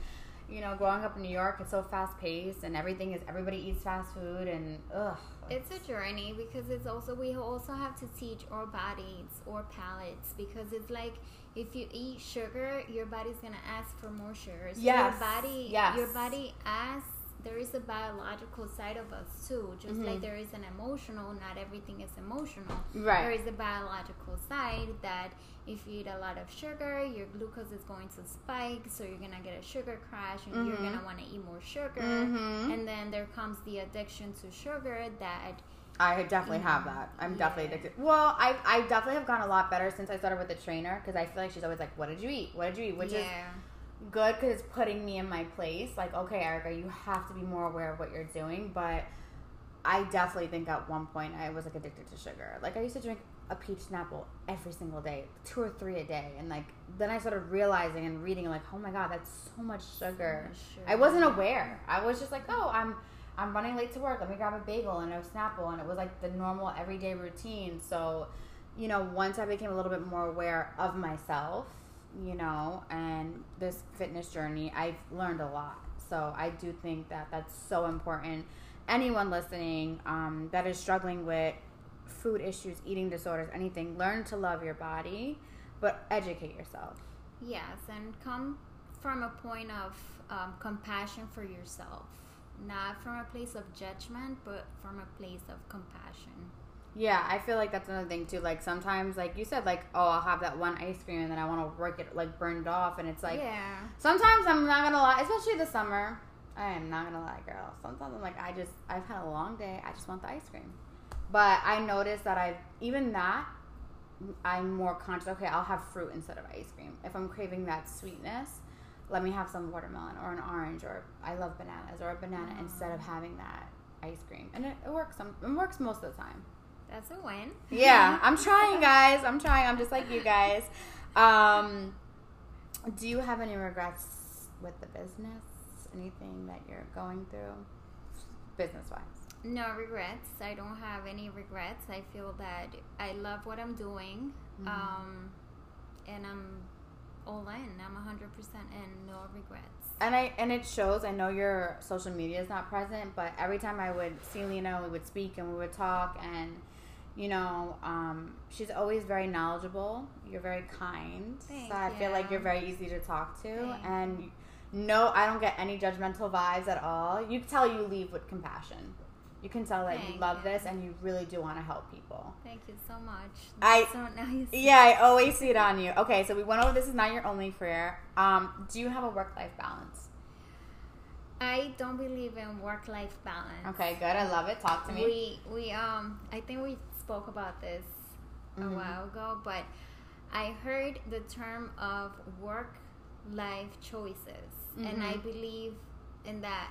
you know, growing up in New York, it's so fast paced and everything is everybody eats fast food and ugh. It's a journey because it's also we also have to teach our bodies or palates because it's like if you eat sugar, your body's gonna ask for more sugar. So Yes, your body, yes. your body asks there is a biological side of us too. Just mm-hmm. like there is an emotional, not everything is emotional. Right. There is a biological side that if you eat a lot of sugar, your glucose is going to spike, so you're gonna get a sugar crash, and mm-hmm. you're gonna want to eat more sugar. Mm-hmm. And then there comes the addiction to sugar that. I definitely have that. I'm yeah. definitely addicted. Well, I, I definitely have gotten a lot better since I started with the trainer because I feel like she's always like, "What did you eat? What did you eat?" Which yeah. is good because it's putting me in my place. Like, okay, Erica, you have to be more aware of what you're doing. But I definitely think at one point I was like addicted to sugar. Like, I used to drink a peach Snapple every single day, two or three a day, and like then I started realizing and reading like, oh my god, that's so much sugar. So much sugar. I wasn't aware. I was just like, oh, I'm I'm running late to work. Let me grab a bagel and a Snapple, and it was like the normal everyday routine. So, you know, once I became a little bit more aware of myself you know, and this fitness journey, I've learned a lot. So I do think that that's so important. Anyone listening um, that is struggling with food issues, eating disorders, anything, learn to love your body, but educate yourself. Yes, and come from a point of um, compassion for yourself, not from a place of judgment, but from a place of compassion. Yeah, I feel like that's another thing too. Like sometimes, like you said, like oh, I'll have that one ice cream and then I want to work it like burned off, and it's like yeah. Sometimes I'm not gonna lie, especially the summer. I am not gonna lie, girl. Sometimes I'm like, I just I've had a long day. I just want the ice cream. But I noticed that I've even that I'm more conscious. Okay, I'll have fruit instead of ice cream. If I'm craving that sweetness, let me have some watermelon or an orange or I love bananas or a banana mm. instead of having that ice cream. And it, it works. Some, it works most of the time. That's a win. Yeah, I'm trying, guys. I'm trying. I'm just like you guys. Um, do you have any regrets with the business? Anything that you're going through, business wise? No regrets. I don't have any regrets. I feel that I love what I'm doing, mm-hmm. um, and I'm all in. I'm 100% in. No regrets. And I and it shows. I know your social media is not present, but every time I would see Lena, we would speak and we would talk and you know, um, she's always very knowledgeable. You're very kind. Thank so I you. feel like you're very easy to talk to. Thank and no, I don't get any judgmental vibes at all. You can tell you leave with compassion. You can tell that Thank you love you. this and you really do want to help people. Thank you so much. That's I so nice. Yeah, I always see it on you. Okay, so we went over this is not your only career. Um, do you have a work life balance? I don't believe in work life balance. Okay, good. I love it. Talk to me. We we um I think we spoke about this mm-hmm. a while ago, but I heard the term of work life choices, mm-hmm. and I mm-hmm. believe in that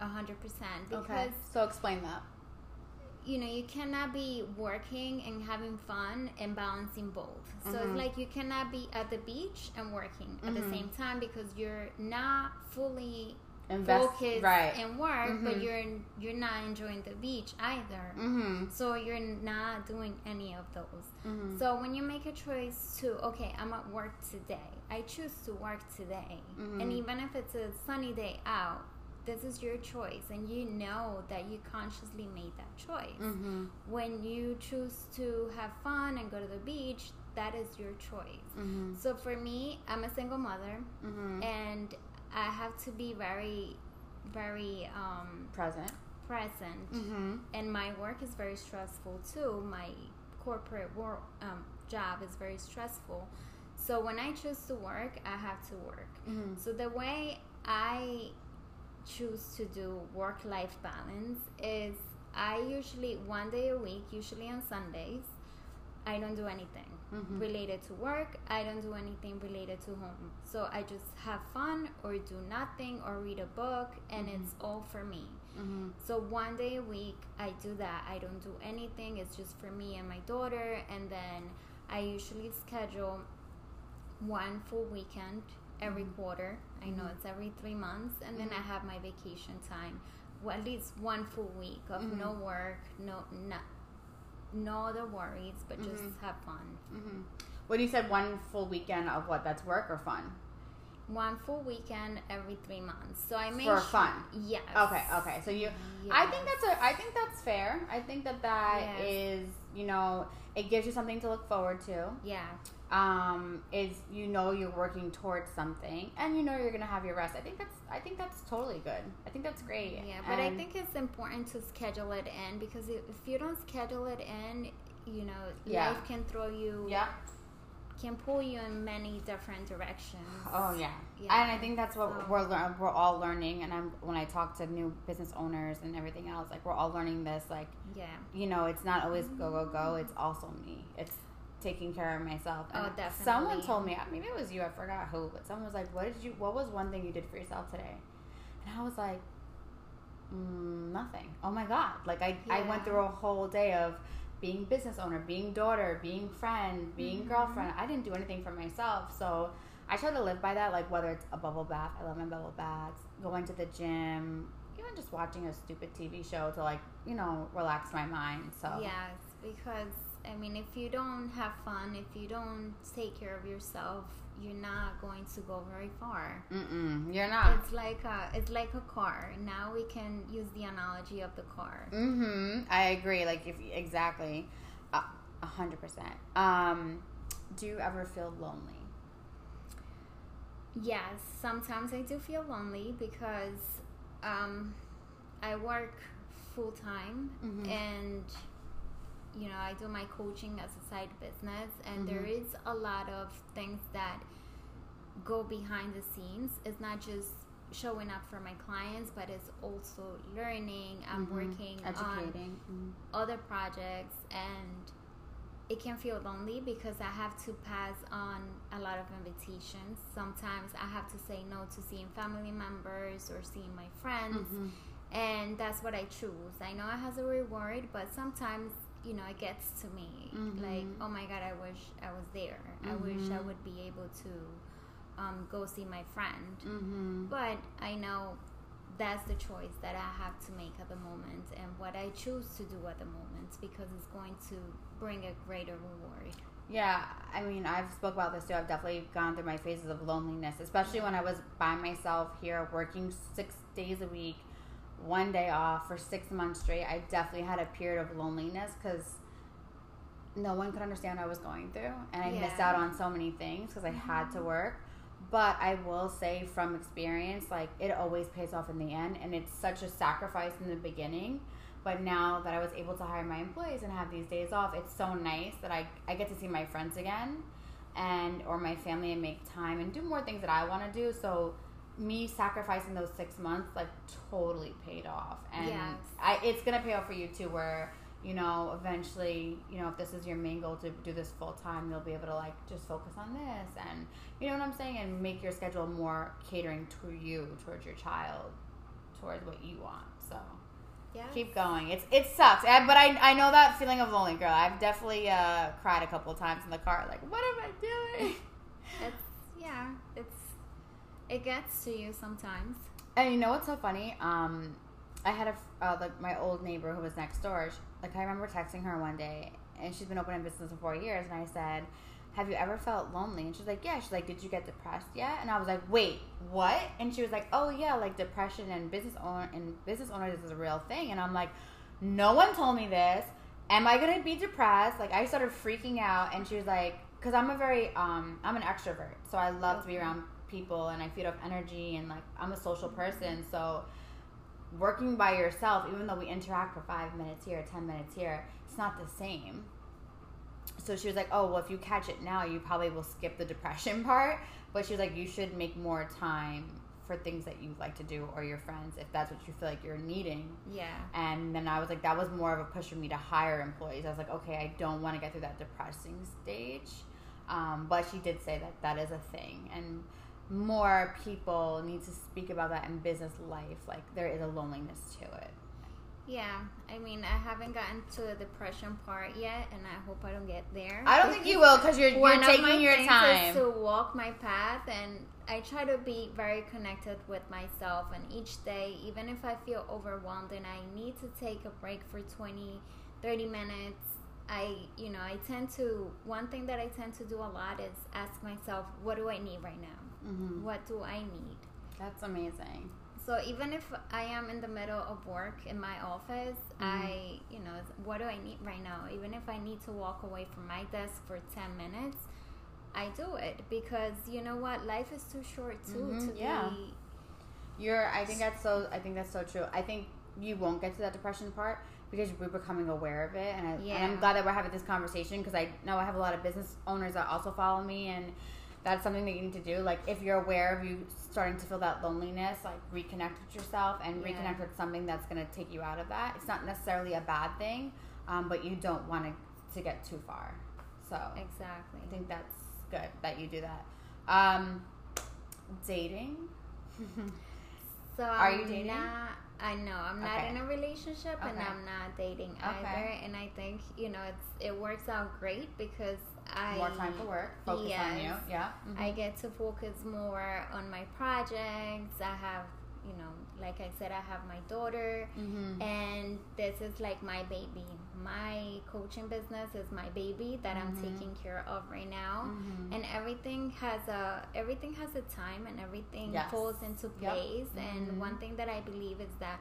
a hundred percent. Because okay. so explain that. You know, you cannot be working and having fun and balancing both. So mm-hmm. it's like you cannot be at the beach and working at the mm-hmm. same time because you're not fully Invest, focus right. and work, mm-hmm. but you're you're not enjoying the beach either. Mm-hmm. So you're not doing any of those. Mm-hmm. So when you make a choice to okay, I'm at work today. I choose to work today, mm-hmm. and even if it's a sunny day out, this is your choice, and you know that you consciously made that choice. Mm-hmm. When you choose to have fun and go to the beach, that is your choice. Mm-hmm. So for me, I'm a single mother, and I have to be very, very um, present. Present, mm-hmm. and my work is very stressful too. My corporate work um, job is very stressful. So when I choose to work, I have to work. Mm-hmm. So the way I choose to do work life balance is I usually one day a week, usually on Sundays, I don't do anything mm-hmm. related to work. I don't do anything related to home. So I just have fun or do nothing or read a book and mm-hmm. it's all for me. Mm-hmm. So one day a week I do that. I don't do anything. It's just for me and my daughter and then I usually schedule one full weekend every mm-hmm. quarter. I know mm-hmm. it's every 3 months and then I mm-hmm. have my vacation time. Well, at least one full week of no work, no not no other worries, but just mm-hmm. have fun. Mm-hmm. When you said one full weekend of what, that's work or fun? One full weekend every three months. So I make for fun. Yes. Okay. Okay. So you, yes. I think that's a. I think that's fair. I think that that yes. is, you know, it gives you something to look forward to. Yeah. Um, is you know you're working towards something, and you know you're gonna have your rest. I think that's. I think that's totally good. I think that's great. Yeah, but and I think it's important to schedule it in because if you don't schedule it in, you know, yeah. life can throw you. Yeah can pull you in many different directions. Oh yeah, yeah. and I think that's what so. we're lear- we're all learning. And I'm when I talk to new business owners and everything else, like we're all learning this. Like yeah, you know, it's not always go go go. It's also me. It's taking care of myself. And oh, definitely. Someone told me, maybe it was you. I forgot who, but someone was like, "What did you? What was one thing you did for yourself today?" And I was like, mm, "Nothing." Oh my god! Like I yeah. I went through a whole day of being business owner, being daughter, being friend, being mm-hmm. girlfriend. I didn't do anything for myself. So I try to live by that, like whether it's a bubble bath, I love my bubble baths, going to the gym, even just watching a stupid TV show to like, you know, relax my mind. So Yes, because I mean if you don't have fun, if you don't take care of yourself, you're not going to go very far. Mm-mm, you're not. It's like a, it's like a car. Now we can use the analogy of the car. Mm-hmm. I agree. Like if exactly, a hundred percent. Um, do you ever feel lonely? Yes, sometimes I do feel lonely because um, I work full time mm-hmm. and you know i do my coaching as a side business and mm-hmm. there is a lot of things that go behind the scenes it's not just showing up for my clients but it's also learning i'm mm-hmm. working Educating. on mm-hmm. other projects and it can feel lonely because i have to pass on a lot of invitations sometimes i have to say no to seeing family members or seeing my friends mm-hmm. and that's what i choose i know it has a reward but sometimes you know it gets to me mm-hmm. like oh my god i wish i was there mm-hmm. i wish i mm-hmm. would be able to um, go see my friend mm-hmm. but i know that's the choice that i have to make at the moment and what i choose to do at the moment because it's going to bring a greater reward yeah i mean i've spoke about this too i've definitely gone through my phases of loneliness especially when i was by myself here working six days a week one day off for six months straight, I definitely had a period of loneliness because no one could understand what I was going through, and I yeah. missed out on so many things because I had to mm-hmm. work. But I will say from experience, like it always pays off in the end, and it's such a sacrifice in the beginning. But now that I was able to hire my employees and have these days off, it's so nice that I, I get to see my friends again and or my family and make time and do more things that I want to do. So me sacrificing those six months like totally paid off. And yes. I, it's gonna pay off for you too where you know eventually you know if this is your main goal to do this full time you'll be able to like just focus on this. And you know what i'm saying? And make your schedule more catering to you towards your child towards what you want. So yeah keep going. It's it sucks. But I, I know that feeling of lonely girl. I've definitely uh, cried a couple times in the car like what am i doing? It's yeah it's it gets to you sometimes. And you know what's so funny? Um, I had a uh, like my old neighbor who was next door. She, like I remember texting her one day, and she's been opening business for four years. And I said, "Have you ever felt lonely?" And she's like, "Yeah." She's like, "Did you get depressed yet?" And I was like, "Wait, what?" And she was like, "Oh yeah, like depression and business owner and business owners is a real thing." And I'm like, "No one told me this. Am I gonna be depressed?" Like I started freaking out, and she was like, "Cause I'm a very um I'm an extrovert, so I love to be around people and I feed off energy and like I'm a social person. So working by yourself, even though we interact for five minutes here, ten minutes here, it's not the same. So she was like, "Oh, well, if you catch it now, you probably will skip the depression part." But she was like, "You should make more time for things that you like to do or your friends if that's what you feel like you're needing." Yeah. And then I was like, that was more of a push for me to hire employees. I was like, "Okay, I don't want to get through that depressing stage." Um, but she did say that that is a thing, and more people need to speak about that in business life. Like there is a loneliness to it. Yeah, I mean, I haven't gotten to the depression part yet, and I hope I don't get there. I don't think you will because you're, you're taking your time to walk my path, and I try to be very connected with myself. And each day, even if I feel overwhelmed and I need to take a break for 20, 30 minutes, I, you know, I tend to, one thing that I tend to do a lot is ask myself, what do I need right now? Mm-hmm. What do I need? That's amazing. So even if I am in the middle of work in my office, mm-hmm. I, you know, what do I need right now? Even if I need to walk away from my desk for 10 minutes, I do it because you know what? Life is too short too mm-hmm. to yeah. be You're I think that's so I think that's so true. I think you won't get to that depression part because we're becoming aware of it and, I, yeah. I'm glad that we're having this conversation because I know I have a lot of business owners that also follow me and that's something that you need to do. Like if you're aware of you starting to feel that loneliness, like reconnect with yourself and yeah. reconnect with something that's going to take you out of that. It's not necessarily a bad thing, um, but you don't want to to get too far. So exactly, I think that's good that you do that. Um, dating. so are I'm you dating? Not, I know I'm not okay. in a relationship okay. and I'm not dating okay. either. And I think you know it's it works out great because I more time for work. Focus yes, on you. Yeah. Mm-hmm. I get to focus more on my projects. I have you know, like I said, I have my daughter, mm-hmm. and this is like my baby. My coaching business is my baby that mm-hmm. I'm taking care of right now, mm-hmm. and everything has a everything has a time, and everything yes. falls into place. Yep. And mm-hmm. one thing that I believe is that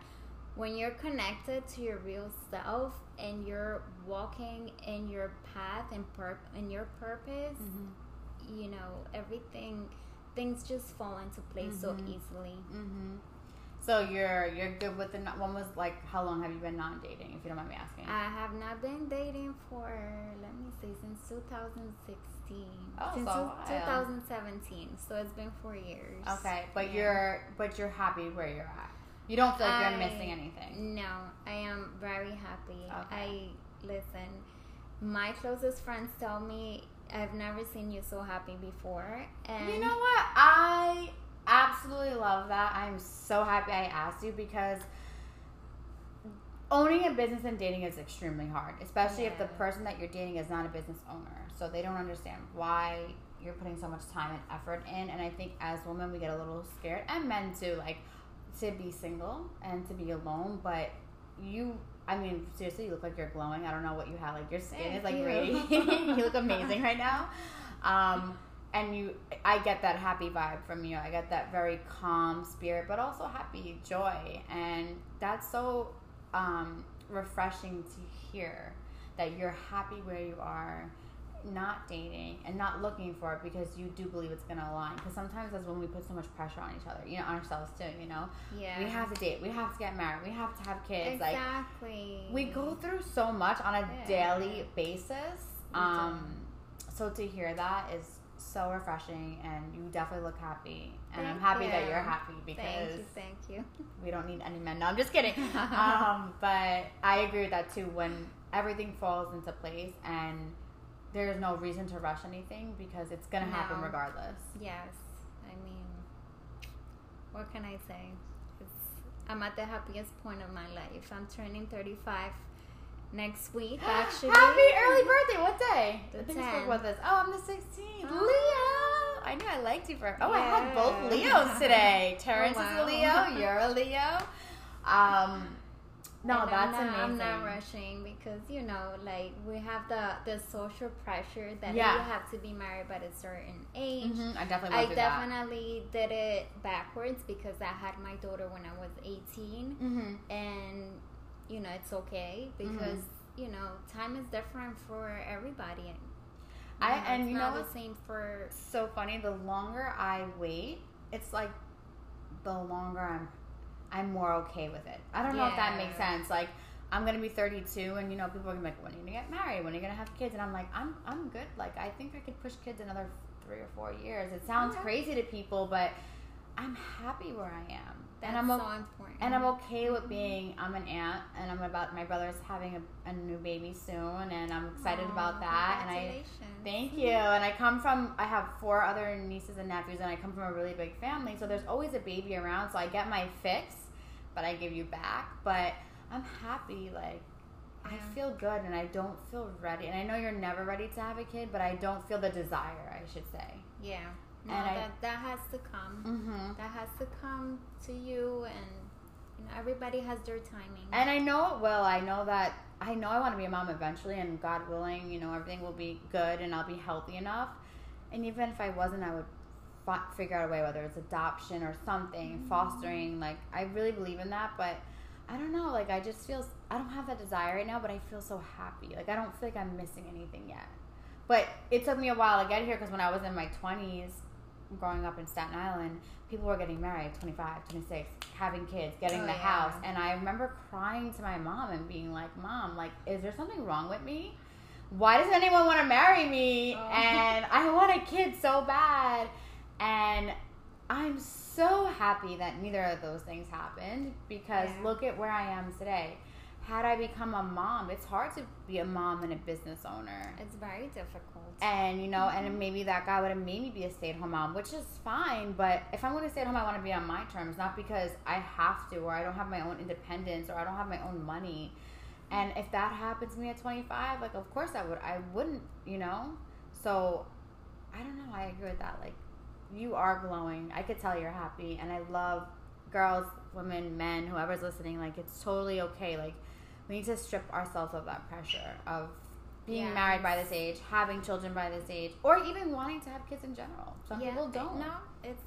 when you're connected to your real self and you're walking in your path and pur- in your purpose, mm-hmm. you know everything things just fall into place so easily. So you're you're good with the one was like how long have you been non dating if you don't mind me asking? I have not been dating for let me see since 2016. Oh, since so 2017. So it's been four years. Okay, but yeah. you're but you're happy where you're at. You don't feel like I, you're missing anything. No, I am very happy. Okay. I listen. My closest friends tell me I've never seen you so happy before. And you know what? I absolutely love that. I'm so happy I asked you because owning a business and dating is extremely hard, especially yeah. if the person that you're dating is not a business owner. So they don't understand why you're putting so much time and effort in. And I think as women, we get a little scared, and men too, like to be single and to be alone. But you, I mean, seriously, you look like you're glowing. I don't know what you have. Like your skin Thank is like radiating. you look amazing right now. Um, and you i get that happy vibe from you i get that very calm spirit but also happy joy and that's so um, refreshing to hear that you're happy where you are not dating and not looking for it because you do believe it's going to align because sometimes that's when we put so much pressure on each other you know on ourselves too you know yeah we have to date we have to get married we have to have kids exactly like we go through so much on a yeah. daily basis um so to hear that is so refreshing, and you definitely look happy. And thank I'm happy you. that you're happy because thank you, thank you. we don't need any men. No, I'm just kidding. um, but I agree with that too. When everything falls into place and there's no reason to rush anything because it's gonna no. happen regardless. Yes, I mean, what can I say? It's, I'm at the happiest point of my life. I'm turning 35 next week, actually. Happy early birthday! What day? The I think with us. Oh, I'm the 16th. Oh. Leo. I knew I liked you for. Oh, yeah. I had both Leos today. Oh, Terrence oh, wow. is a Leo. You're a Leo. Um, no, and that's I'm not, amazing. I'm not rushing because you know, like we have the the social pressure that yeah. you have to be married by a certain age. Mm-hmm. I definitely. I definitely that. did it backwards because I had my daughter when I was 18, mm-hmm. and you know it's okay because mm-hmm. you know time is different for everybody and I know, and you know the same for so funny the longer I wait it's like the longer I'm I'm more okay with it. I don't yeah. know if that makes sense. Like I'm gonna be 32 and you know people are gonna be like when are you gonna get married? When are you gonna have kids? And I'm like I'm I'm good. Like I think I could push kids another three or four years. It sounds yeah. crazy to people but I'm happy where I am that's and I'm so important. And I'm okay with being. I'm an aunt, and I'm about my brother's having a, a new baby soon, and I'm excited Aww, about that. And I thank you. And I come from. I have four other nieces and nephews, and I come from a really big family, so there's always a baby around. So I get my fix, but I give you back. But I'm happy. Like yeah. I feel good, and I don't feel ready. And I know you're never ready to have a kid, but I don't feel the desire. I should say. Yeah. No, and that, I, that has to come. Mm-hmm. That has to come to you, and you know everybody has their timing. And I know it will. I know that. I know I want to be a mom eventually, and God willing, you know everything will be good, and I'll be healthy enough. And even if I wasn't, I would f- figure out a way, whether it's adoption or something, mm-hmm. fostering. Like I really believe in that, but I don't know. Like I just feel I don't have that desire right now, but I feel so happy. Like I don't feel like I'm missing anything yet. But it took me a while to get here because when I was in my twenties, growing up in Staten Island, people were getting married 25, 26, having kids, getting oh, the yeah. house. And I remember crying to my mom and being like, Mom, like, is there something wrong with me? Why doesn't anyone want to marry me? Oh. And I want a kid so bad. And I'm so happy that neither of those things happened because yeah. look at where I am today had I become a mom, it's hard to be a mom and a business owner. It's very difficult. And you know, mm-hmm. and maybe that guy would have made me be a stay at home mom, which is fine. But if I'm going to stay at home, I want to be on my terms, not because I have to, or I don't have my own independence, or I don't have my own money. And if that happened to me at 25, like of course I would. I wouldn't, you know. So I don't know. I agree with that. Like you are glowing. I could tell you're happy, and I love girls, women, men, whoever's listening. Like it's totally okay. Like we need to strip ourselves of that pressure of being married by this age, having children by this age, or even wanting to have kids in general. Some yeah, people don't. No, it's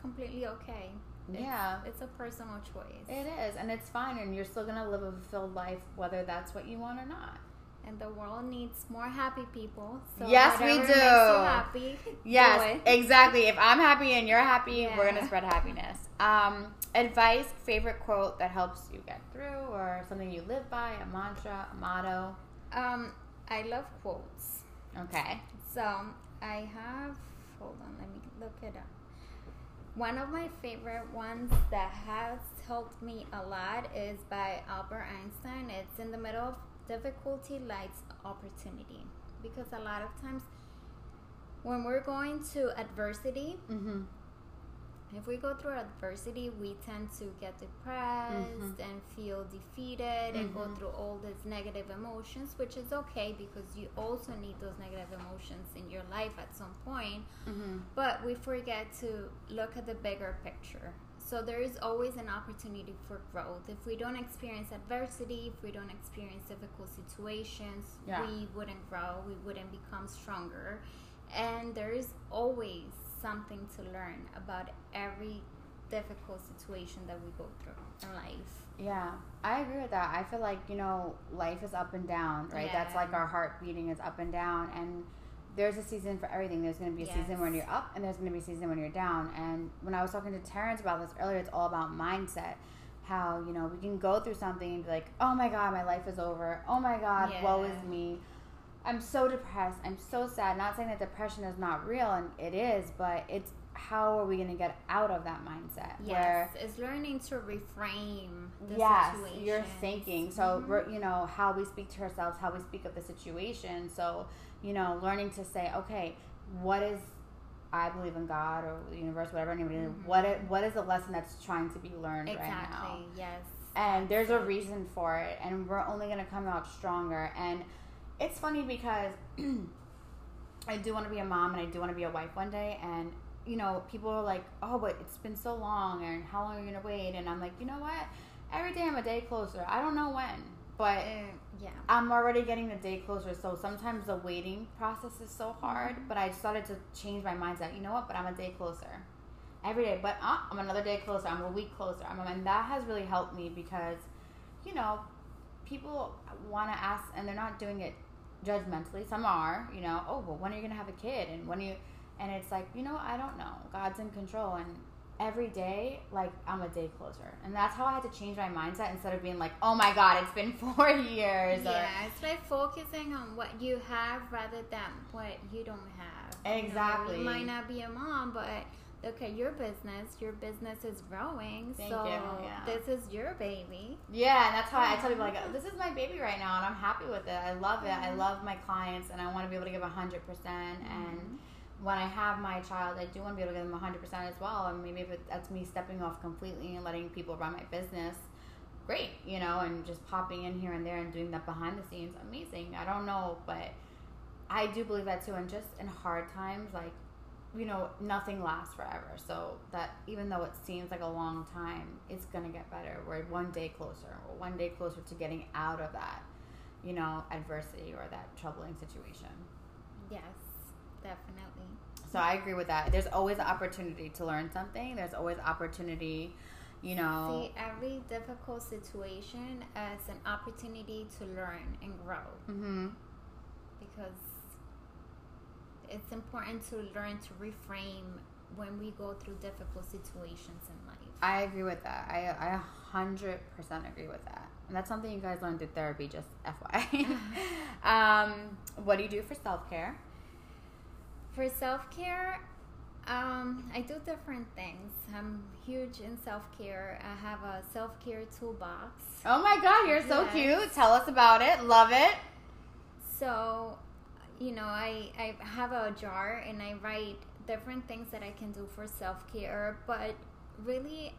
completely okay. It's, yeah. It's a personal choice. It is, and it's fine, and you're still going to live a fulfilled life whether that's what you want or not and the world needs more happy people. So yes, we do. happy. Yes, exactly. If I'm happy and you're happy, yeah. we're gonna spread happiness. Um, advice, favorite quote that helps you get through, or something you live by, a mantra, a motto. Um, I love quotes. Okay. So I have. Hold on, let me look it up. One of my favorite ones that has helped me a lot is by Albert Einstein. It's in the middle of difficulty lights opportunity because a lot of times when we're going to adversity mm-hmm. if we go through adversity we tend to get depressed mm-hmm. and feel defeated mm-hmm. and go mm-hmm. through all these negative emotions which is okay because you also need those negative emotions in your life at some point mm-hmm. but we forget to look at the bigger picture so there is always an opportunity for growth. If we don't experience adversity, if we don't experience difficult situations, yeah. we wouldn't grow, we wouldn't become stronger. And there is always something to learn about every difficult situation that we go through in life. Yeah, I agree with that. I feel like, you know, life is up and down, right? Yeah. That's like our heart beating is up and down. And there's a season for everything. There's going to be a yes. season when you're up, and there's going to be a season when you're down. And when I was talking to Terrence about this earlier, it's all about mindset. How you know we can go through something and be like, "Oh my God, my life is over. Oh my God, yeah. woe is me. I'm so depressed. I'm so sad." Not saying that depression is not real, and it is, but it's how are we going to get out of that mindset? Yes, where, it's learning to reframe the yes, you're thinking. So, mm-hmm. you know, how we speak to ourselves, how we speak of the situation. So, you know, learning to say, okay, what is I believe in God or the universe, whatever anybody. Mm-hmm. What is, what is the lesson that's trying to be learned exactly, right now? Exactly. Yes. And there's a reason for it, and we're only going to come out stronger. And it's funny because I do want to be a mom and I do want to be a wife one day. And you know, people are like, "Oh, but it's been so long, and how long are you going to wait?" And I'm like, you know what? Every day I'm a day closer. I don't know when but uh, yeah, I'm already getting the day closer. So sometimes the waiting process is so hard. Mm-hmm. But I started to change my mindset. You know what? But I'm a day closer every day. But uh, I'm another day closer. I'm a week closer. I'm, and that has really helped me because, you know, people want to ask, and they're not doing it judgmentally. Some are, you know, oh, well, when are you gonna have a kid? And when are you? And it's like, you know, I don't know. God's in control, and every day, like I'm a day closer. And that's how I had to change my mindset instead of being like, oh my God, it's been four years. Yeah, or, it's like focusing on what you have rather than what you don't have. Exactly. You, know, you might not be a mom, but look at your business. Your business is growing. Thank so yeah. this is your baby. Yeah, and that's how I tell people like, this is my baby right now, and I'm happy with it. I love it. Mm-hmm. I love my clients, and I want to be able to give hundred percent. And mm-hmm when I have my child, I do want to be able to give them 100% as well. And maybe if it, that's me stepping off completely and letting people run my business, great, you know, and just popping in here and there and doing that behind the scenes, amazing. I don't know, but I do believe that too. And just in hard times, like, you know, nothing lasts forever. So that even though it seems like a long time, it's going to get better. We're one day closer, or one day closer to getting out of that, you know, adversity or that troubling situation. Yes definitely. So I agree with that. There's always opportunity to learn something. There's always opportunity, you know. See every difficult situation as an opportunity to learn and grow. Mm-hmm. Because it's important to learn to reframe when we go through difficult situations in life. I agree with that. I I hundred percent agree with that. And that's something you guys learned through therapy, just FYI. um, what do you do for self care? For self care, um, I do different things. I'm huge in self care. I have a self care toolbox. Oh my god, you're so cute. Tell us about it. Love it. So, you know, I, I have a jar and I write different things that I can do for self care, but really,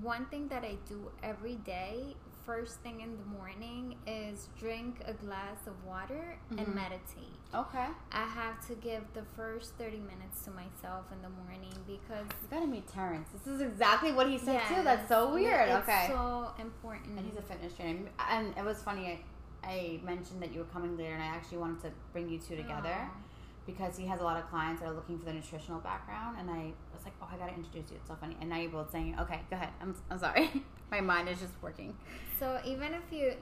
one thing that I do every day first thing in the morning is drink a glass of water mm-hmm. and meditate. Okay. I have to give the first 30 minutes to myself in the morning because. You gotta meet Terrence. This is exactly what he said yes, too. That's so weird. It's okay. so important. And he's a fitness trainer. And it was funny, I, I, mentioned that you were coming later and I actually wanted to bring you two together. Aww because he has a lot of clients that are looking for the nutritional background and I was like, Oh, I gotta introduce you. It's so funny. And now you're both saying, Okay, go ahead. I'm I'm sorry. My mind is just working. So even if you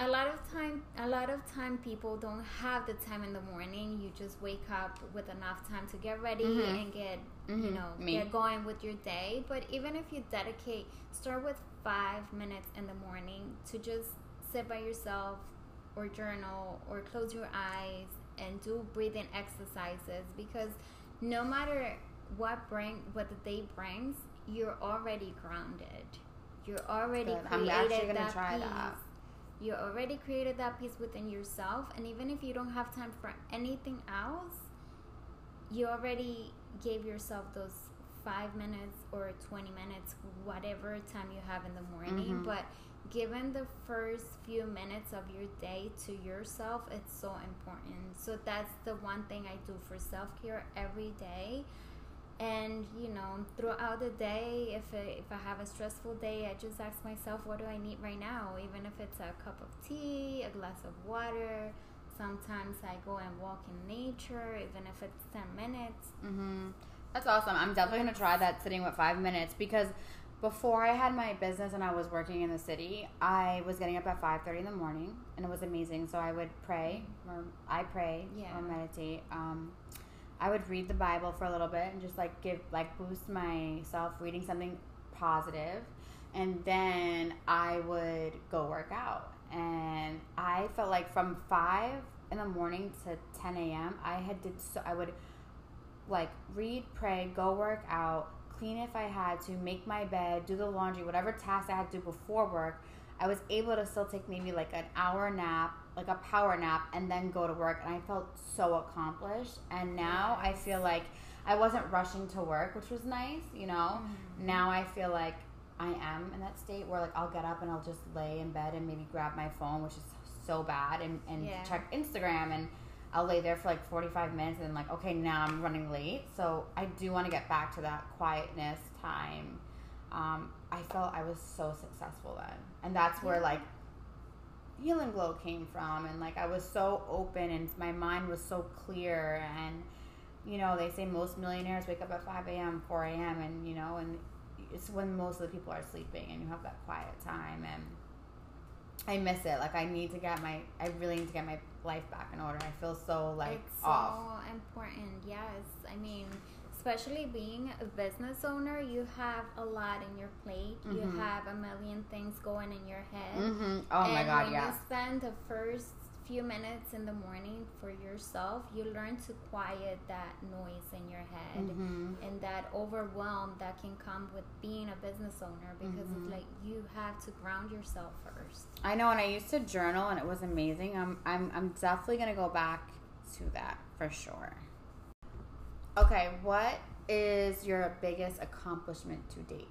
a lot of time a lot of time people don't have the time in the morning you just wake up with enough time to get ready mm-hmm. and get mm-hmm. you know Me. get going with your day but even if you dedicate start with five minutes in the morning to just sit by yourself or journal or close your eyes and do breathing exercises because no matter what bring what the day brings, you're already grounded. You're already Good. created I'm actually gonna that try peace. that. You already created that peace within yourself, and even if you don't have time for anything else, you already gave yourself those five minutes or 20 minutes, whatever time you have in the morning. Mm-hmm. But given the first few minutes of your day to yourself, it's so important. So that's the one thing I do for self care every day. And you know, throughout the day, if I, if I have a stressful day, I just ask myself, what do I need right now? Even if it's a cup of tea, a glass of water. Sometimes I go and walk in nature, even if it's ten minutes. Mm-hmm. That's awesome. I'm definitely gonna try that sitting with five minutes because before I had my business and I was working in the city, I was getting up at five thirty in the morning, and it was amazing. So I would pray, or I pray, yeah. or meditate. Um, I would read the Bible for a little bit and just like give like boost myself reading something positive, and then I would go work out. And I felt like from five in the morning to ten a.m. I had did so I would like read, pray, go work out clean if I had to, make my bed, do the laundry, whatever task I had to do before work, I was able to still take maybe like an hour nap, like a power nap, and then go to work. And I felt so accomplished. And now I feel like I wasn't rushing to work, which was nice, you know. Mm-hmm. Now I feel like I am in that state where like I'll get up and I'll just lay in bed and maybe grab my phone, which is so bad, and, and yeah. check Instagram and I'll lay there for like 45 minutes and then like, okay, now I'm running late. So I do want to get back to that quietness time. Um, I felt I was so successful then. And that's where like Heal and Glow came from. And like I was so open and my mind was so clear. And, you know, they say most millionaires wake up at 5 a.m., 4 a.m. And, you know, and it's when most of the people are sleeping and you have that quiet time. And, I miss it. Like I need to get my. I really need to get my life back in order. I feel so like it's off. so important. Yes, I mean, especially being a business owner, you have a lot in your plate. Mm-hmm. You have a million things going in your head. Mm-hmm. Oh and my god! When yeah. you spend the first few minutes in the morning for yourself, you learn to quiet that noise in your head mm-hmm. and that overwhelm that can come with being a business owner because mm-hmm. it's like you have to ground yourself first. I know, and I used to journal, and it was amazing. I'm I'm I'm definitely gonna go back to that for sure. Okay, what is your biggest accomplishment to date?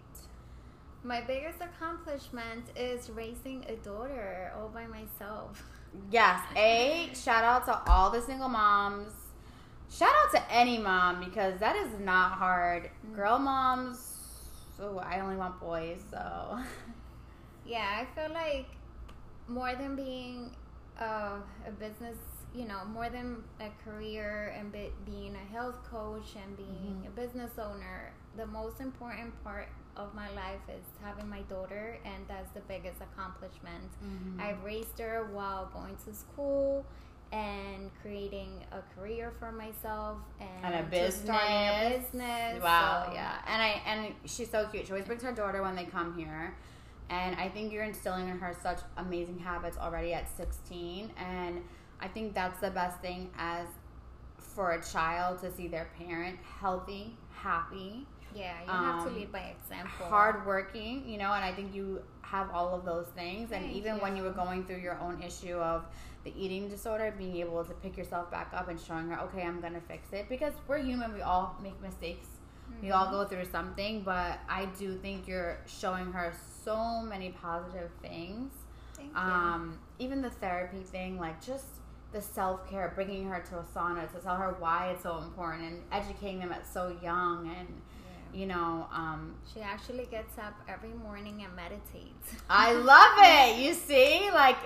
My biggest accomplishment is raising a daughter all by myself. Yes. A shout out to all the single moms. Shout out to any mom because that is not hard. Mm. Girl moms. Oh, I only want boys, so. Yeah, I feel like more than being uh, a business, you know, more than a career and be, being a health coach and being mm-hmm. a business owner, the most important part of my life is having my daughter, and that's the biggest accomplishment. Mm-hmm. I raised her while going to school and creating a career for myself and, and a business. Starting a business. Wow, so. yeah. And I and she's so cute. She always brings her daughter when they come here. And I think you're instilling in her such amazing habits already at 16 and I think that's the best thing as for a child to see their parent healthy, happy. Yeah, you um, have to um, lead by example. Hardworking, you know, and I think you have all of those things. Thank and even you. when you were going through your own issue of the eating disorder, being able to pick yourself back up and showing her, okay, I'm gonna fix it because we're human. We all make mistakes. Mm-hmm. We all mm-hmm. go through something, but I do think you're showing her so many positive things. Thank you. Um, even the therapy thing, like just the self care, bringing her to a sauna to tell her why it's so important, and educating them at so young, and you know, um, she actually gets up every morning and meditates. I love it. You see, like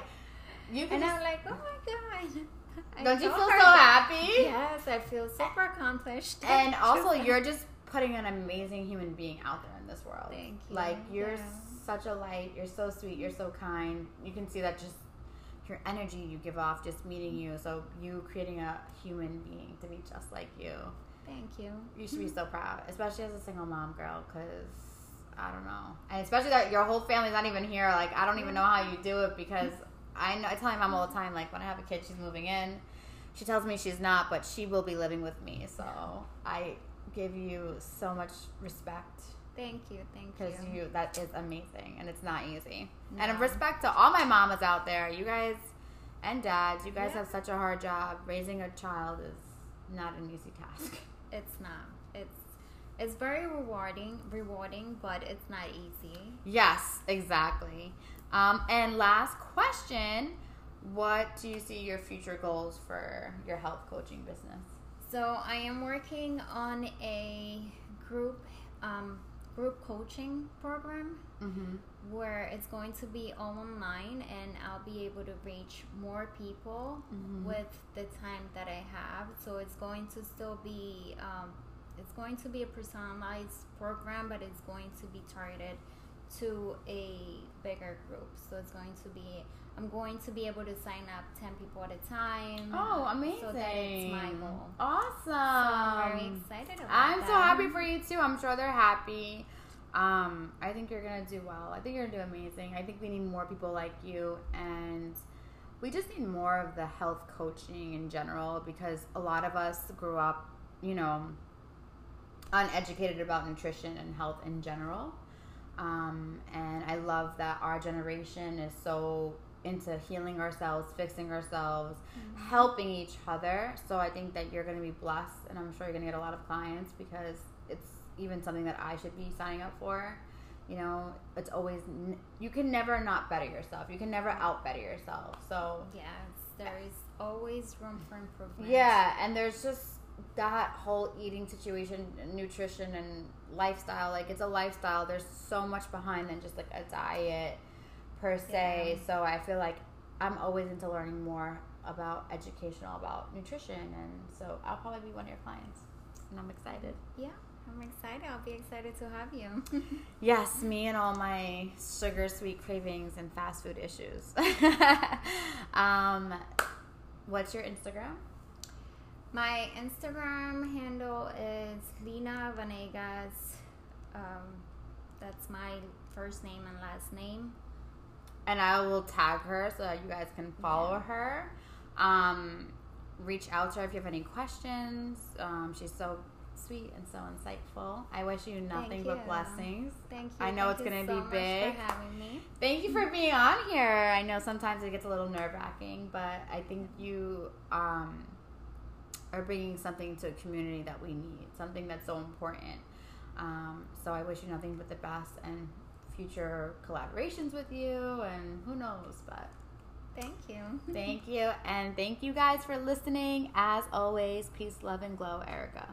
you, can and I'm like, oh my god. I Don't you feel so happy? Yes, I feel super accomplished. And also, you're just putting an amazing human being out there in this world. Thank you. Like you're yeah. such a light. You're so sweet. You're so kind. You can see that just your energy you give off just meeting you. So you creating a human being to be just like you. Thank you. You should be so proud, especially as a single mom girl, because I don't know, and especially that your whole family's not even here. Like I don't even know how you do it because I know I tell my mom all the time. Like when I have a kid, she's moving in. She tells me she's not, but she will be living with me. So I give you so much respect. Thank you, thank you. Because you, that is amazing, and it's not easy. No. And respect to all my mamas out there. You guys and dads, you guys yeah. have such a hard job. Raising a child is not an easy task. It's not. It's it's very rewarding, rewarding, but it's not easy. Yes, exactly. Um, and last question: What do you see your future goals for your health coaching business? So I am working on a group um, group coaching program mm-hmm. where it's going to be all online, and I'll be able to reach more people mm-hmm. with the time that I have. So it's going to still be um, it's going to be a personalized program, but it's going to be targeted to a bigger group. So it's going to be I'm going to be able to sign up 10 people at a time. Oh, amazing. So that it's my goal. Awesome. So I'm very excited about I'm so happy for you too. I'm sure they're happy. Um, I think you're going to do well. I think you're going to do amazing. I think we need more people like you and we just need more of the health coaching in general because a lot of us grew up, you know, uneducated about nutrition and health in general. Um, and I love that our generation is so into healing ourselves, fixing ourselves, mm-hmm. helping each other. So I think that you're going to be blessed, and I'm sure you're going to get a lot of clients because it's even something that I should be signing up for. You know, it's always you can never not better yourself. You can never out better yourself. So yes, there is always room for improvement. Yeah, and there's just that whole eating situation, nutrition and lifestyle. Like it's a lifestyle. There's so much behind than just like a diet per se. Yeah. So I feel like I'm always into learning more about educational about nutrition, and so I'll probably be one of your clients, and I'm excited. Yeah. I'm excited. I'll be excited to have you. yes, me and all my sugar sweet cravings and fast food issues. um, what's your Instagram? My Instagram handle is Lina Vanegas. Um, that's my first name and last name and I will tag her so that you guys can follow yeah. her. Um, reach out to her if you have any questions. Um, she's so sweet and so insightful. I wish you nothing but blessings. Thank you. I know Thank it's going to so be big. having me. Thank you for being on here. I know sometimes it gets a little nerve wracking, but I think you um, are bringing something to a community that we need, something that's so important. Um, so I wish you nothing but the best and future collaborations with you, and who knows, but. Thank you. thank you. And thank you guys for listening. As always, peace, love, and glow, Erica.